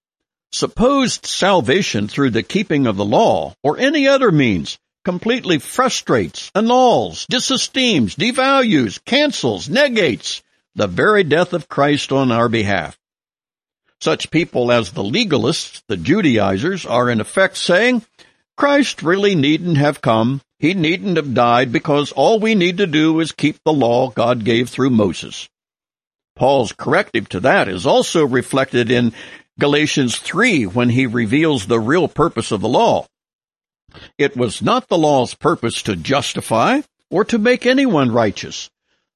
Supposed salvation through the keeping of the law or any other means completely frustrates, annuls, disesteems, devalues, cancels, negates the very death of Christ on our behalf. Such people as the legalists, the Judaizers, are in effect saying, Christ really needn't have come. He needn't have died because all we need to do is keep the law God gave through Moses. Paul's corrective to that is also reflected in Galatians 3 when he reveals the real purpose of the law. It was not the law's purpose to justify or to make anyone righteous.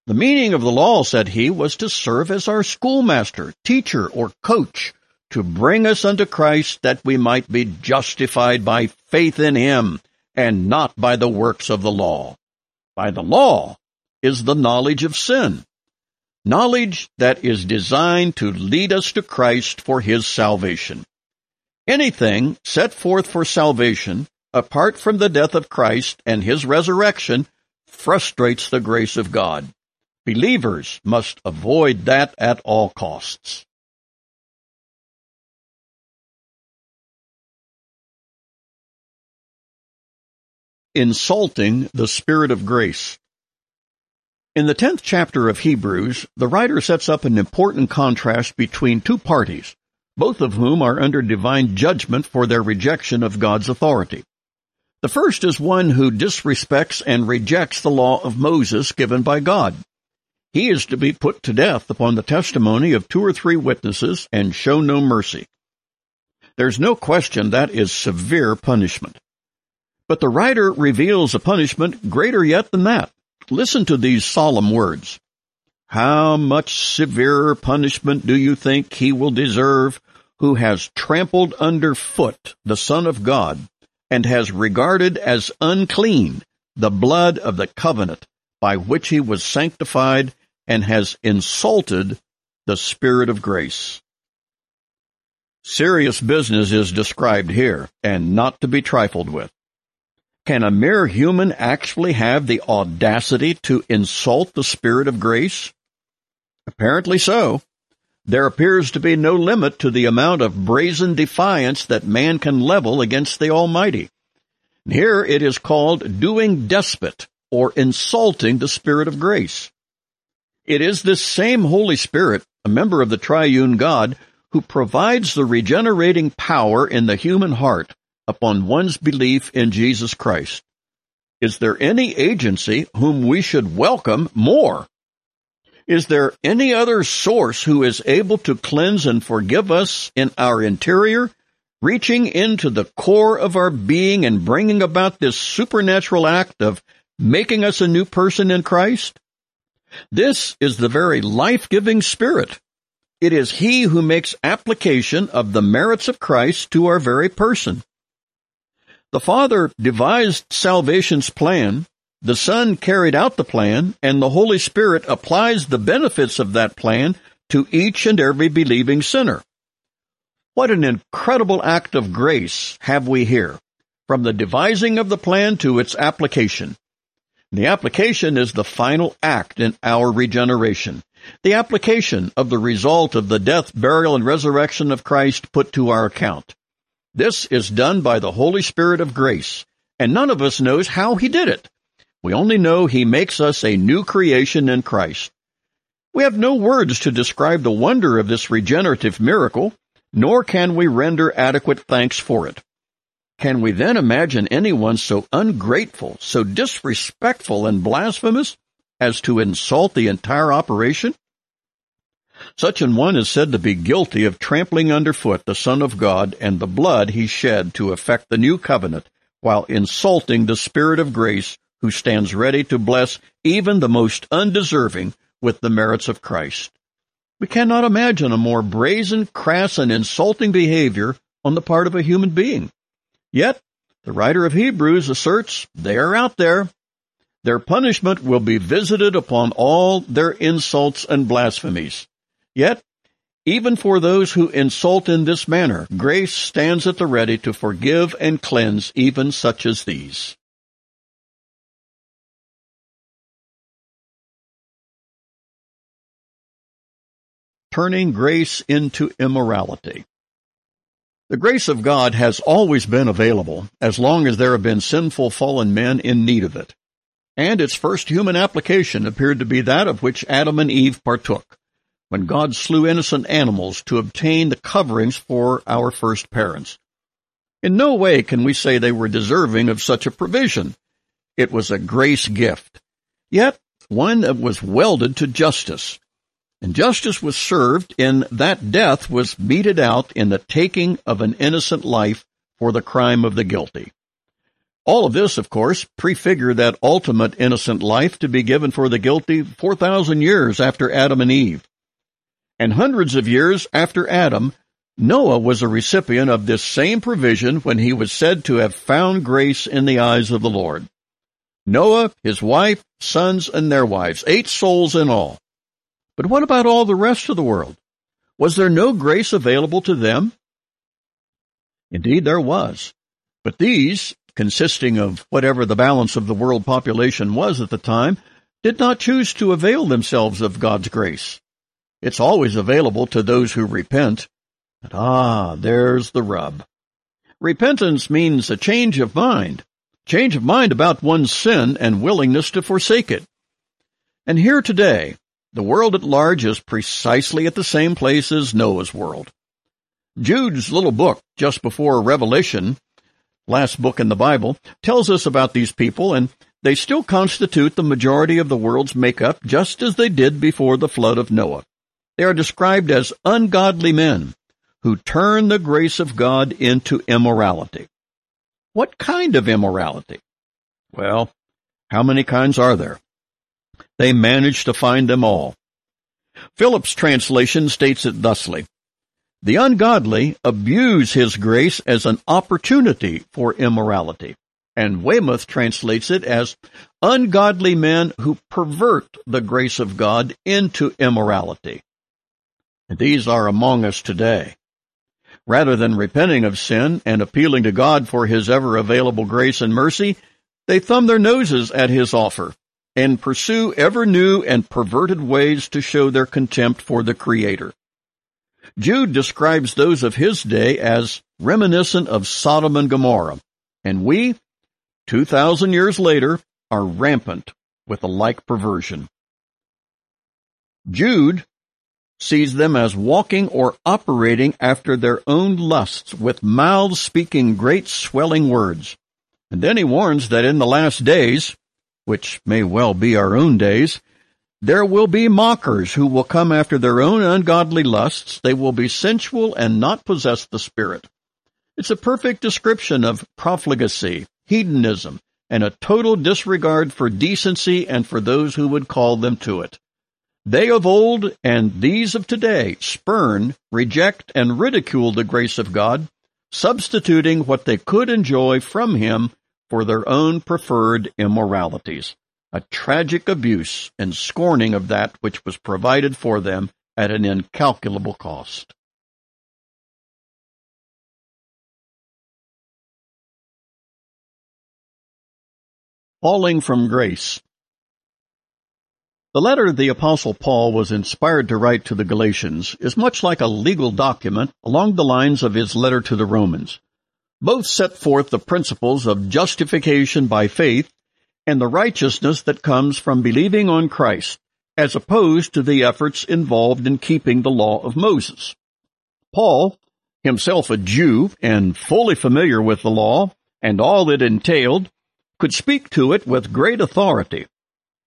The meaning of the law, said he, was to serve as our schoolmaster, teacher, or coach, to bring us unto Christ that we might be justified by faith in him, and not by the works of the law. By the law is the knowledge of sin. Knowledge that is designed to lead us to Christ for his salvation. Anything set forth for salvation, apart from the death of Christ and his resurrection, frustrates the grace of God. Believers must avoid that at all costs. Insulting the Spirit of Grace. In the tenth chapter of Hebrews, the writer sets up an important contrast between two parties, both of whom are under divine judgment for their rejection of God's authority. The first is one who disrespects and rejects the law of Moses given by God. He is to be put to death upon the testimony of two or three witnesses and show no mercy. There's no question that is severe punishment. But the writer reveals a punishment greater yet than that. Listen to these solemn words. How much severer punishment do you think he will deserve who has trampled under foot the Son of God and has regarded as unclean the blood of the covenant by which he was sanctified and has insulted the Spirit of grace. Serious business is described here, and not to be trifled with. Can a mere human actually have the audacity to insult the Spirit of grace? Apparently so. There appears to be no limit to the amount of brazen defiance that man can level against the Almighty. Here it is called doing despot or insulting the Spirit of grace. It is this same Holy Spirit, a member of the triune God, who provides the regenerating power in the human heart upon one's belief in Jesus Christ. Is there any agency whom we should welcome more? Is there any other source who is able to cleanse and forgive us in our interior, reaching into the core of our being and bringing about this supernatural act of making us a new person in Christ? This is the very life-giving Spirit. It is He who makes application of the merits of Christ to our very person. The Father devised salvation's plan, the Son carried out the plan, and the Holy Spirit applies the benefits of that plan to each and every believing sinner. What an incredible act of grace have we here, from the devising of the plan to its application. The application is the final act in our regeneration. The application of the result of the death, burial, and resurrection of Christ put to our account. This is done by the Holy Spirit of grace, and none of us knows how He did it. We only know He makes us a new creation in Christ. We have no words to describe the wonder of this regenerative miracle, nor can we render adequate thanks for it. Can we then imagine anyone so ungrateful, so disrespectful and blasphemous as to insult the entire operation? Such an one is said to be guilty of trampling underfoot the Son of God and the blood he shed to effect the new covenant, while insulting the Spirit of grace who stands ready to bless even the most undeserving with the merits of Christ. We cannot imagine a more brazen, crass, and insulting behavior on the part of a human being. Yet, the writer of Hebrews asserts they are out there. Their punishment will be visited upon all their insults and blasphemies. Yet, even for those who insult in this manner, grace stands at the ready to forgive and cleanse even such as these. Turning grace into immorality. The grace of God has always been available as long as there have been sinful fallen men in need of it. And its first human application appeared to be that of which Adam and Eve partook, when God slew innocent animals to obtain the coverings for our first parents. In no way can we say they were deserving of such a provision. It was a grace gift. Yet, one that was welded to justice. And justice was served in that death was meted out in the taking of an innocent life for the crime of the guilty. All of this, of course, prefigure that ultimate innocent life to be given for the guilty 4,000 years after Adam and Eve. And hundreds of years after Adam, Noah was a recipient of this same provision when he was said to have found grace in the eyes of the Lord. Noah, his wife, sons, and their wives, eight souls in all. But what about all the rest of the world? Was there no grace available to them? Indeed, there was. But these, consisting of whatever the balance of the world population was at the time, did not choose to avail themselves of God's grace. It's always available to those who repent. But ah, there's the rub. Repentance means a change of mind, change of mind about one's sin and willingness to forsake it. And here today, the world at large is precisely at the same place as Noah's world. Jude's little book, just before Revelation, last book in the Bible, tells us about these people, and they still constitute the majority of the world's makeup just as they did before the flood of Noah. They are described as ungodly men who turn the grace of God into immorality. What kind of immorality? Well, how many kinds are there? They managed to find them all. Phillips' translation states it thusly, The ungodly abuse his grace as an opportunity for immorality. And Weymouth translates it as ungodly men who pervert the grace of God into immorality. These are among us today. Rather than repenting of sin and appealing to God for His ever available grace and mercy, they thumb their noses at His offer and pursue ever new and perverted ways to show their contempt for the Creator. Jude describes those of his day as reminiscent of Sodom and Gomorrah, and we, 2,000 years later, are rampant with a like perversion. Jude sees them as walking or operating after their own lusts, with mouths speaking great swelling words. And then he warns that in the last days, which may well be our own days, there will be mockers who will come after their own ungodly lusts. They will be sensual and not possess the Spirit. It's a perfect description of profligacy, hedonism, and a total disregard for decency and for those who would call them to it. They of old and these of today spurn, reject, and ridicule the grace of God, substituting what they could enjoy from Him for their own preferred immoralities, a tragic abuse and scorning of that which was provided for them at an incalculable cost. Falling from grace. The letter the Apostle Paul was inspired to write to the Galatians is much like a legal document along the lines of his letter to the Romans. Both set forth the principles of justification by faith and the righteousness that comes from believing on Christ, as opposed to the efforts involved in keeping the law of Moses. Paul, himself a Jew and fully familiar with the law and all it entailed, could speak to it with great authority.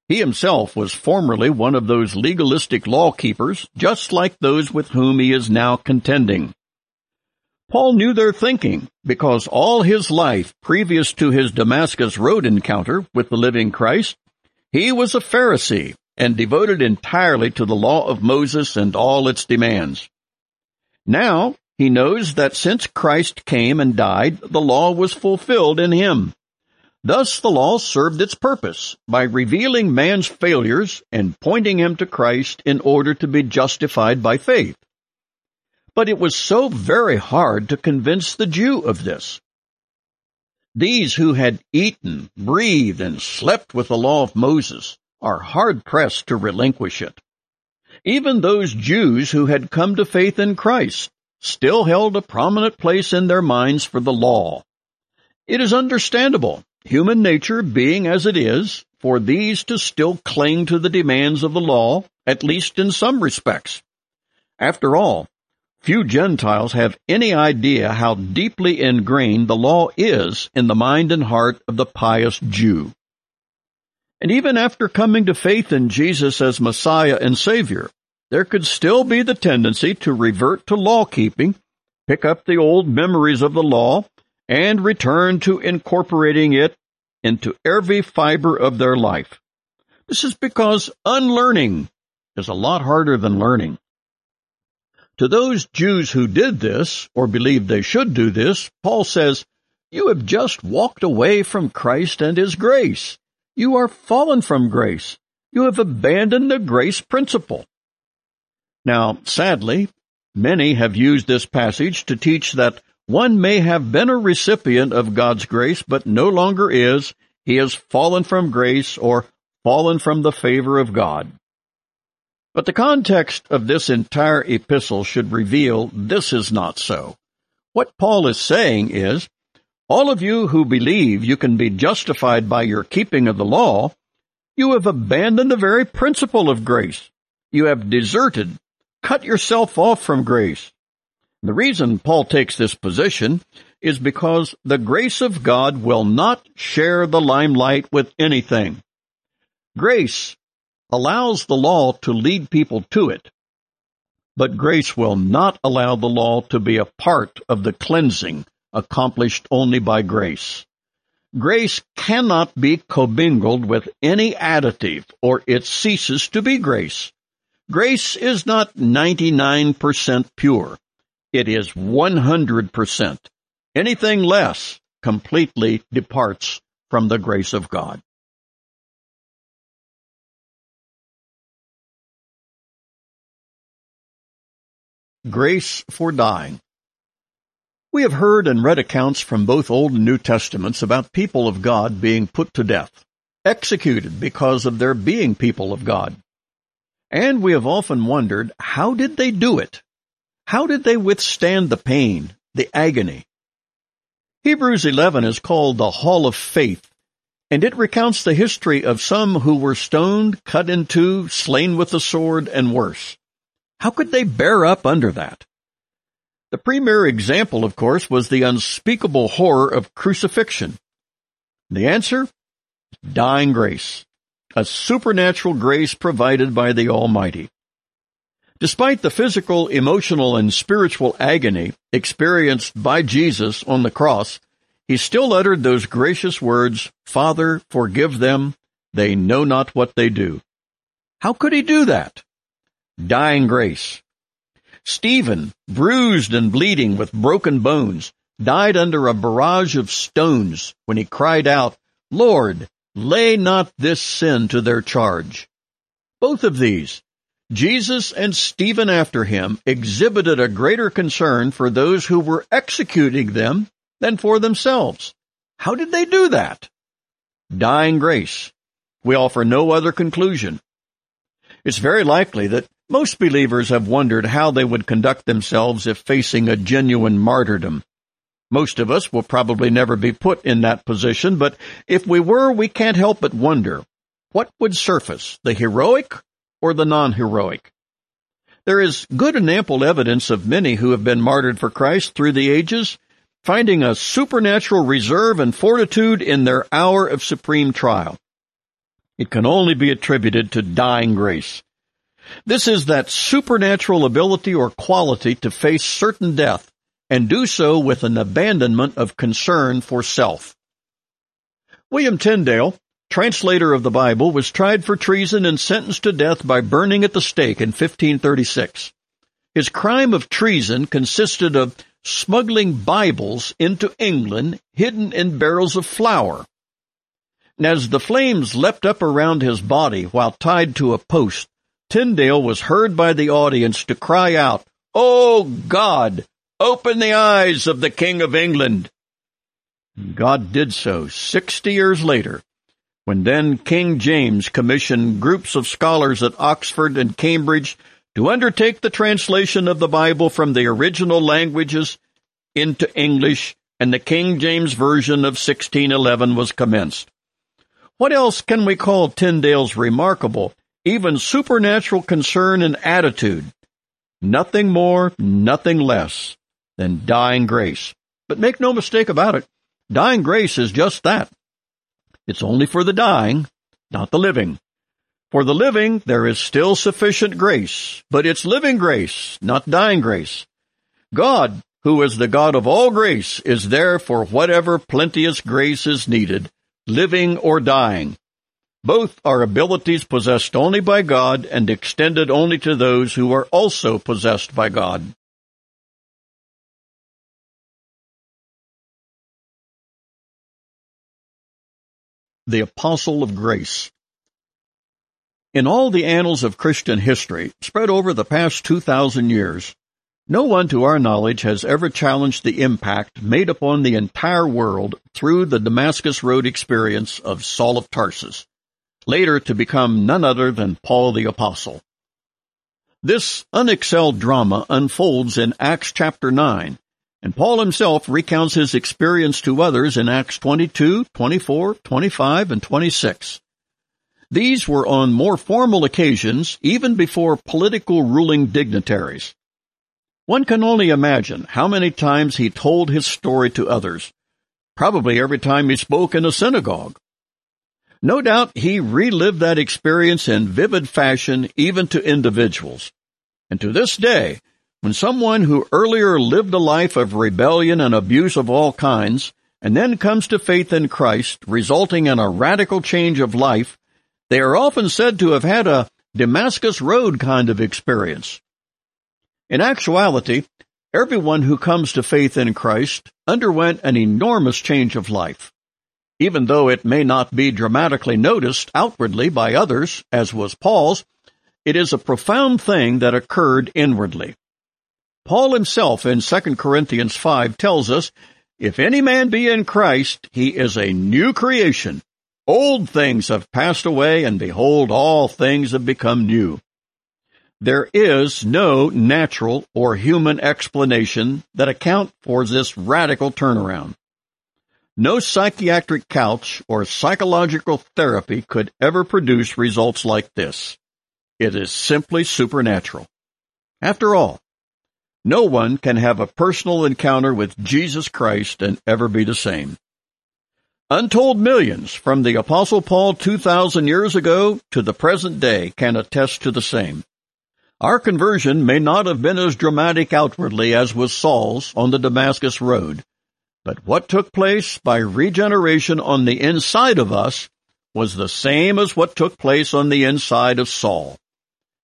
He himself was formerly one of those legalistic law keepers, just like those with whom he is now contending. Paul knew their thinking because all his life previous to his Damascus Road encounter with the living Christ, he was a Pharisee and devoted entirely to the law of Moses and all its demands. Now he knows that since Christ came and died, the law was fulfilled in him. Thus the law served its purpose by revealing man's failures and pointing him to Christ in order to be justified by faith. But it was so very hard to convince the Jew of this. These who had eaten, breathed, and slept with the law of Moses are hard pressed to relinquish it. Even those Jews who had come to faith in Christ still held a prominent place in their minds for the law. It is understandable, human nature being as it is, for these to still cling to the demands of the law, at least in some respects. After all, few Gentiles have any idea how deeply ingrained the law is in the mind and heart of the pious Jew. And even after coming to faith in Jesus as Messiah and Savior, there could still be the tendency to revert to law keeping, pick up the old memories of the law, and return to incorporating it into every fiber of their life. This is because unlearning is a lot harder than learning. To those Jews who did this, or believed they should do this, Paul says, You have just walked away from Christ and His grace. You are fallen from grace. You have abandoned the grace principle. Now, sadly, many have used this passage to teach that one may have been a recipient of God's grace, but no longer is. He has fallen from grace or fallen from the favor of God. But the context of this entire epistle should reveal this is not so. What Paul is saying is, all of you who believe you can be justified by your keeping of the law, you have abandoned the very principle of grace. You have deserted, cut yourself off from grace. The reason Paul takes this position is because the grace of God will not share the limelight with anything. Grace allows the law to lead people to it, but grace will not allow the law to be a part of the cleansing accomplished only by grace. Grace cannot be commingled with any additive or it ceases to be grace. Grace is not 99% pure. It is 100%. Anything less completely departs from the grace of God. Grace for dying. We have heard and read accounts from both Old and New Testaments about people of God being put to death, executed because of their being people of God. And we have often wondered, how did they do it? How did they withstand the pain, the agony? Hebrews 11 is called the Hall of Faith, and it recounts the history of some who were stoned, cut in two, slain with the sword, and worse. How could they bear up under that? The premier example, of course, was the unspeakable horror of crucifixion. The answer? Dying grace. A supernatural grace provided by the Almighty. Despite the physical, emotional, and spiritual agony experienced by Jesus on the cross, he still uttered those gracious words, Father, forgive them, they know not what they do. How could he do that? Dying grace. Stephen, bruised and bleeding with broken bones, died under a barrage of stones when he cried out, Lord, lay not this sin to their charge. Both of these, Jesus and Stephen after him exhibited a greater concern for those who were executing them than for themselves. How did they do that? Dying grace. We offer no other conclusion. It's very likely that most believers have wondered how they would conduct themselves if facing a genuine martyrdom. Most of us will probably never be put in that position, but if we were, we can't help but wonder, what would surface, the heroic or the non-heroic. There is good and ample evidence of many who have been martyred for Christ through the ages, finding a supernatural reserve and fortitude in their hour of supreme trial. It can only be attributed to dying grace. This is that supernatural ability or quality to face certain death and do so with an abandonment of concern for self. William Tyndale, translator of the Bible, was tried for treason and sentenced to death by burning at the stake in 1536. His crime of treason consisted of smuggling Bibles into England hidden in barrels of flour. And as the flames leapt up around his body while tied to a post, Tyndale was heard by the audience to cry out, Oh God, open the eyes of the King of England. God did so sixty years later when then King James commissioned groups of scholars at Oxford and Cambridge to undertake the translation of the Bible from the original languages into English, and the King James Version of 1611 was commenced. What else can we call Tyndale's remarkable, even supernatural concern and attitude? Nothing more, nothing less than dying grace. But make no mistake about it, dying grace is just that. It's only for the dying, not the living. For the living, there is still sufficient grace, but it's living grace, not dying grace. God, who is the God of all grace, is there for whatever plenteous grace is needed, living or dying. Both are abilities possessed only by God and extended only to those who are also possessed by God. The Apostle of Grace In all the annals of Christian history, spread over the past 2,000 years, no one to our knowledge has ever challenged the impact made upon the entire world through the Damascus Road experience of Saul of Tarsus, later to become none other than Paul the Apostle. This unexcelled drama unfolds in Acts chapter 9, and Paul himself recounts his experience to others in Acts 22, 24, 25, and 26. These were on more formal occasions, even before political ruling dignitaries. One can only imagine how many times he told his story to others, probably every time he spoke in a synagogue. No doubt he relived that experience in vivid fashion even to individuals. And to this day, when someone who earlier lived a life of rebellion and abuse of all kinds, and then comes to faith in Christ, resulting in a radical change of life, they are often said to have had a Damascus Road kind of experience. In actuality, everyone who comes to faith in Christ underwent an enormous change of life. Even though it may not be dramatically noticed outwardly by others, as was Paul's, it is a profound thing that occurred inwardly. Paul himself in 2 Corinthians 5 tells us, If any man be in Christ, he is a new creation. Old things have passed away, and behold, all things have become new. There is no natural or human explanation that account for this radical turnaround. No psychiatric couch or psychological therapy could ever produce results like this. It is simply supernatural. After all, no one can have a personal encounter with Jesus Christ and ever be the same. Untold millions from the Apostle Paul 2,000 years ago to the present day can attest to the same. Our conversion may not have been as dramatic outwardly as was Saul's on the Damascus Road, but what took place by regeneration on the inside of us was the same as what took place on the inside of Saul.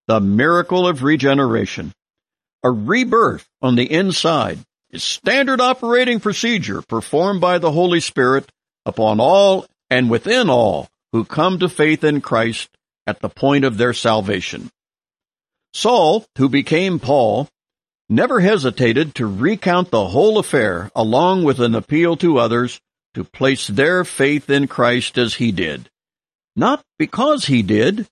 The miracle of regeneration. A rebirth on the inside is standard operating procedure performed by the Holy Spirit upon all and within all who come to faith in Christ at the point of their salvation. Saul, who became Paul, never hesitated to recount the whole affair along with an appeal to others to place their faith in Christ as he did. Not because he did,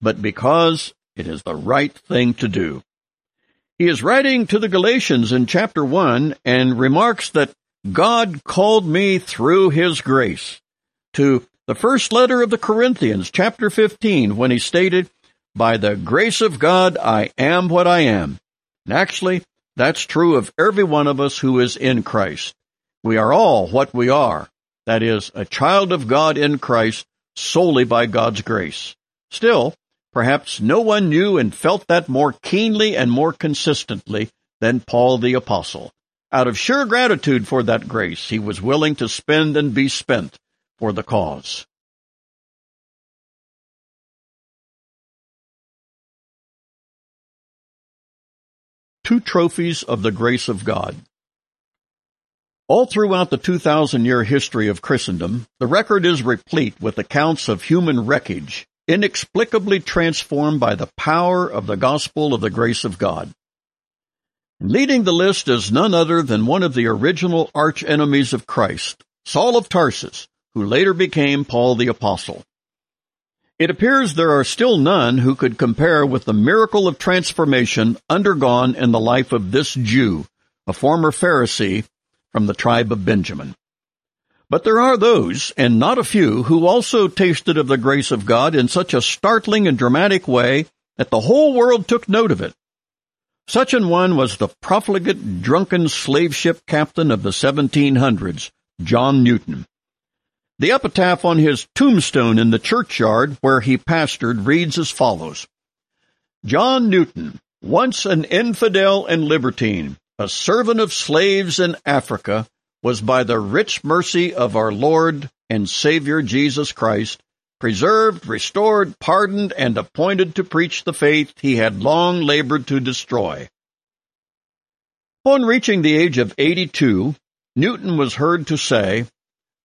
but because it is the right thing to do. He is writing to the Galatians in chapter 1 and remarks that God called me through his grace. To the first letter of the Corinthians, chapter 15, when he stated, by the grace of God, I am what I am. And actually, that's true of every one of us who is in Christ. We are all what we are. That is, a child of God in Christ solely by God's grace. Still, perhaps no one knew and felt that more keenly and more consistently than Paul the Apostle. Out of sheer gratitude for that grace, he was willing to spend and be spent for the cause. two trophies of the grace of God. All throughout the 2,000 year history of Christendom, the record is replete with accounts of human wreckage, inexplicably transformed by the power of the gospel of the grace of God. Leading the list is none other than one of the original arch enemies of Christ, Saul of Tarsus, who later became Paul the Apostle. It appears there are still none who could compare with the miracle of transformation undergone in the life of this Jew, a former Pharisee from the tribe of Benjamin. But there are those, and not a few, who also tasted of the grace of God in such a startling and dramatic way that the whole world took note of it. Such an one was the profligate, drunken slave ship captain of the 1700s, John Newton. The epitaph on his tombstone in the churchyard where he pastored reads as follows. John Newton, once an infidel and libertine, a servant of slaves in Africa, was by the rich mercy of our Lord and Savior Jesus Christ preserved, restored, pardoned, and appointed to preach the faith he had long labored to destroy. Upon reaching the age of 82, Newton was heard to say,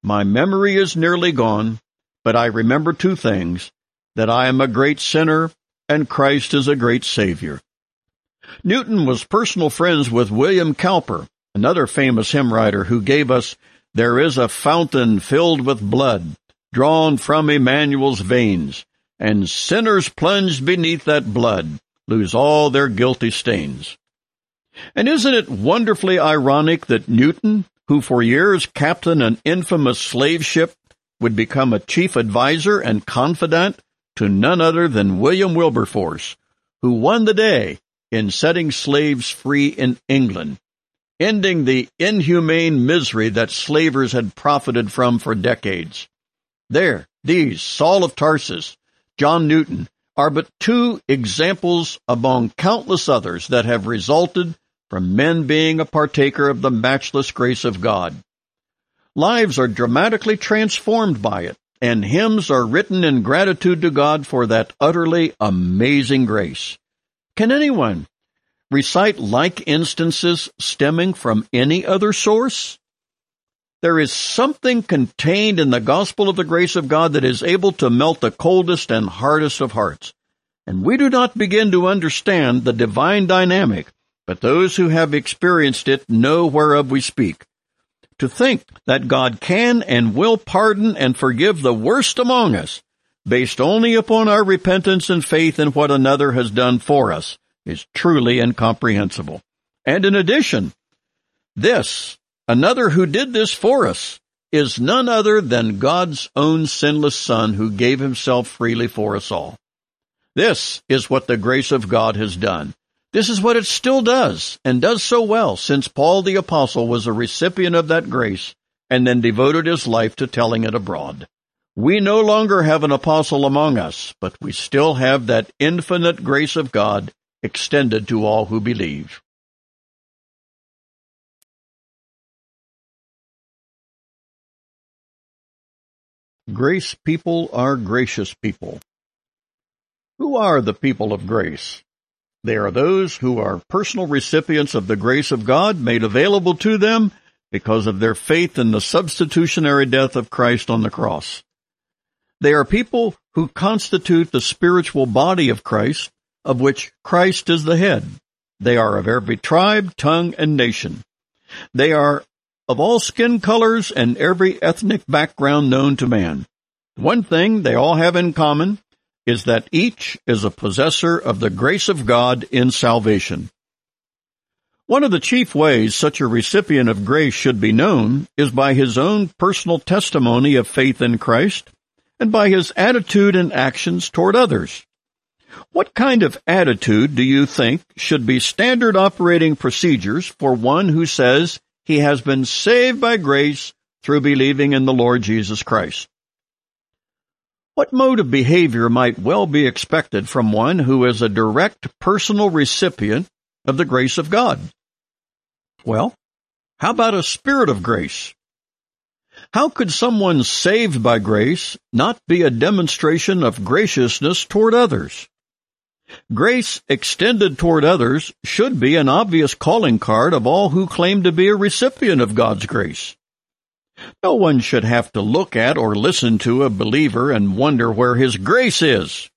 my memory is nearly gone, but I remember two things, that I am a great sinner and Christ is a great Savior. Newton was personal friends with William Cowper, another famous hymn writer who gave us There is a fountain filled with blood, drawn from Emmanuel's veins, and sinners plunged beneath that blood lose all their guilty stains. And isn't it wonderfully ironic that Newton, who for years captained an infamous slave ship, would become a chief adviser and confidant to none other than William Wilberforce, who won the day in setting slaves free in England, ending the inhumane misery that slavers had profited from for decades. There, these, Saul of Tarsus, John Newton, are but two examples among countless others that have resulted from men being a partaker of the matchless grace of God. Lives are dramatically transformed by it, and hymns are written in gratitude to God for that utterly amazing grace. Can anyone recite like instances stemming from any other source? There is something contained in the gospel of the grace of God that is able to melt the coldest and hardest of hearts. And we do not begin to understand the divine dynamic but those who have experienced it know whereof we speak. To think that God can and will pardon and forgive the worst among us, based only upon our repentance and faith in what another has done for us, is truly incomprehensible. And in addition, this, another who did this for us, is none other than God's own sinless Son who gave himself freely for us all. This is what the grace of God has done. This is what it still does, and does so well, since Paul the Apostle was a recipient of that grace, and then devoted his life to telling it abroad. We no longer have an apostle among us, but we still have that infinite grace of God extended to all who believe. Grace people are gracious people. Who are the people of grace? They are those who are personal recipients of the grace of God made available to them because of their faith in the substitutionary death of Christ on the cross. They are people who constitute the spiritual body of Christ, of which Christ is the head. They are of every tribe, tongue, and nation. They are of all skin colors and every ethnic background known to man. One thing they all have in common is that each is a possessor of the grace of God in salvation. One of the chief ways such a recipient of grace should be known is by his own personal testimony of faith in Christ and by his attitude and actions toward others. What kind of attitude do you think should be standard operating procedures for one who says he has been saved by grace through believing in the Lord Jesus Christ? What mode of behavior might well be expected from one who is a direct personal recipient of the grace of God? Well, how about a spirit of grace? How could someone saved by grace not be a demonstration of graciousness toward others? Grace extended toward others should be an obvious calling card of all who claim to be a recipient of God's grace. No one should have to look at or listen to a believer and wonder where his grace is.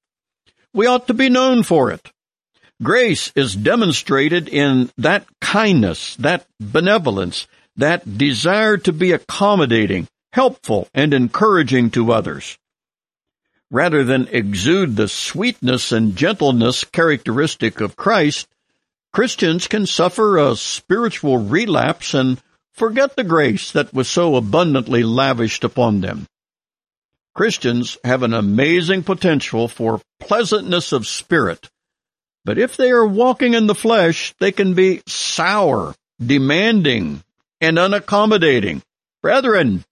We ought to be known for it. Grace is demonstrated in that kindness, that benevolence, that desire to be accommodating, helpful, and encouraging to others. Rather than exude the sweetness and gentleness characteristic of Christ, Christians can suffer a spiritual relapse and forget the grace that was so abundantly lavished upon them. Christians have an amazing potential for pleasantness of spirit, but if they are walking in the flesh, they can be sour, demanding, and unaccommodating. Brethren,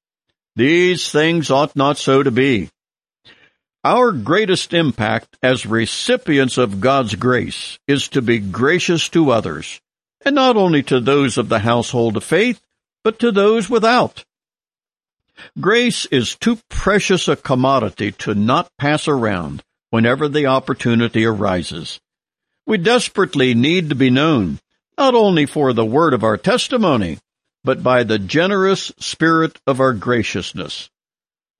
these things ought not so to be. Our greatest impact as recipients of God's grace is to be gracious to others, and not only to those of the household of faith, but to those without. Grace is too precious a commodity to not pass around whenever the opportunity arises. We desperately need to be known, not only for the word of our testimony, but by the generous spirit of our graciousness.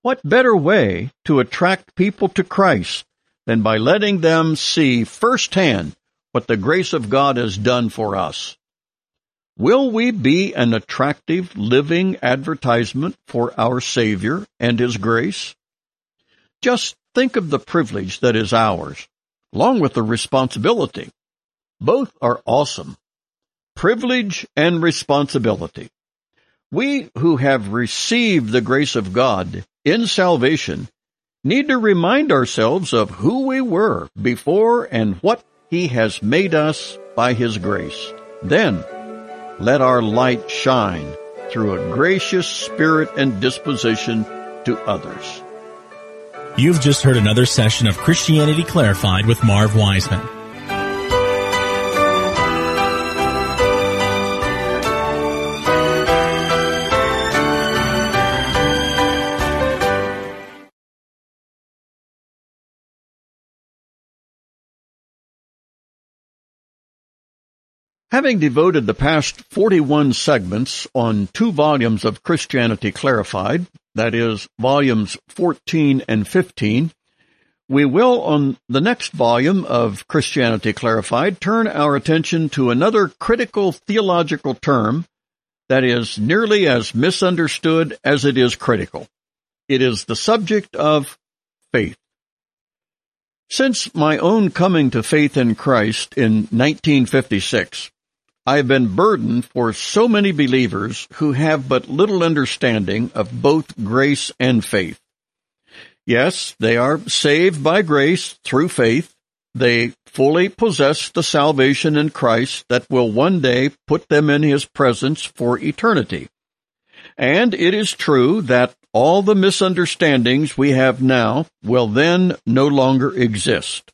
What better way to attract people to Christ than by letting them see firsthand what the grace of God has done for us? Will we be an attractive living advertisement for our Savior and His grace? Just think of the privilege that is ours, along with the responsibility. Both are awesome. Privilege and responsibility. We who have received the grace of God in salvation need to remind ourselves of who we were before and what He has made us by His grace. Then, let our light shine through a gracious spirit and disposition to others. You've just heard another session of Christianity Clarified with Marv Wiseman. Having devoted the past 41 segments on two volumes of Christianity Clarified, that is, volumes 14 and 15, we will, on the next volume of Christianity Clarified, turn our attention to another critical theological term that is nearly as misunderstood as it is critical. It is the subject of faith. Since my own coming to faith in Christ in 1956, I have been burdened for so many believers who have but little understanding of both grace and faith. Yes, they are saved by grace through faith. They fully possess the salvation in Christ that will one day put them in His presence for eternity. And it is true that all the misunderstandings we have now will then no longer exist.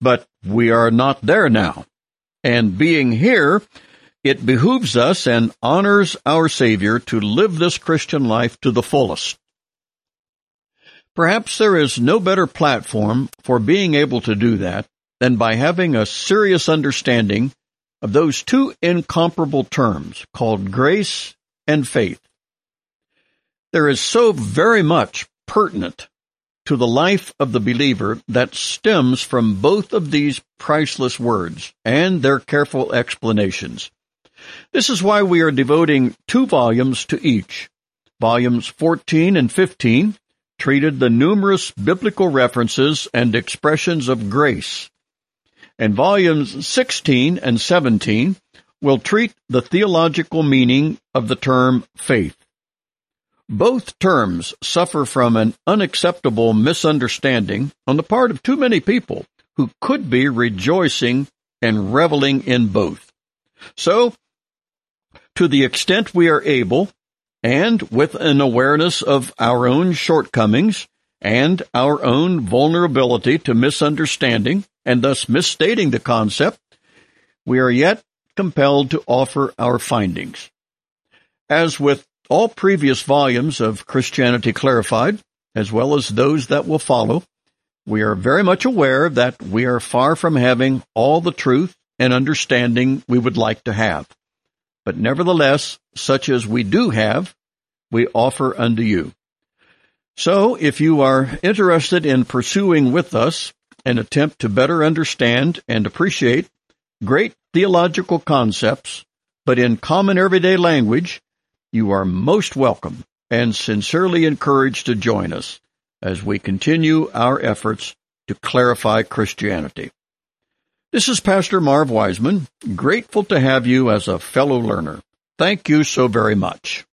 But we are not there now. And being here, it behooves us and honors our Savior to live this Christian life to the fullest. Perhaps there is no better platform for being able to do that than by having a serious understanding of those two incomparable terms called grace and faith. There is so very much pertinent to the life of the believer that stems from both of these priceless words and their careful explanations. This is why we are devoting two volumes to each. Volumes 14 and 15 treated the numerous biblical references and expressions of grace. And volumes 16 and 17 will treat the theological meaning of the term faith. Both terms suffer from an unacceptable misunderstanding on the part of too many people who could be rejoicing and reveling in both. So, to the extent we are able, and with an awareness of our own shortcomings and our own vulnerability to misunderstanding and thus misstating the concept, we are yet compelled to offer our findings. As with all previous volumes of Christianity Clarified, as well as those that will follow, we are very much aware that we are far from having all the truth and understanding we would like to have. But nevertheless, such as we do have, we offer unto you. So, if you are interested in pursuing with us an attempt to better understand and appreciate great theological concepts, but in common everyday language, you are most welcome and sincerely encouraged to join us. as we continue our efforts to clarify Christianity. This is Pastor Marv Wiseman, grateful to have you as a fellow learner. Thank you so very much.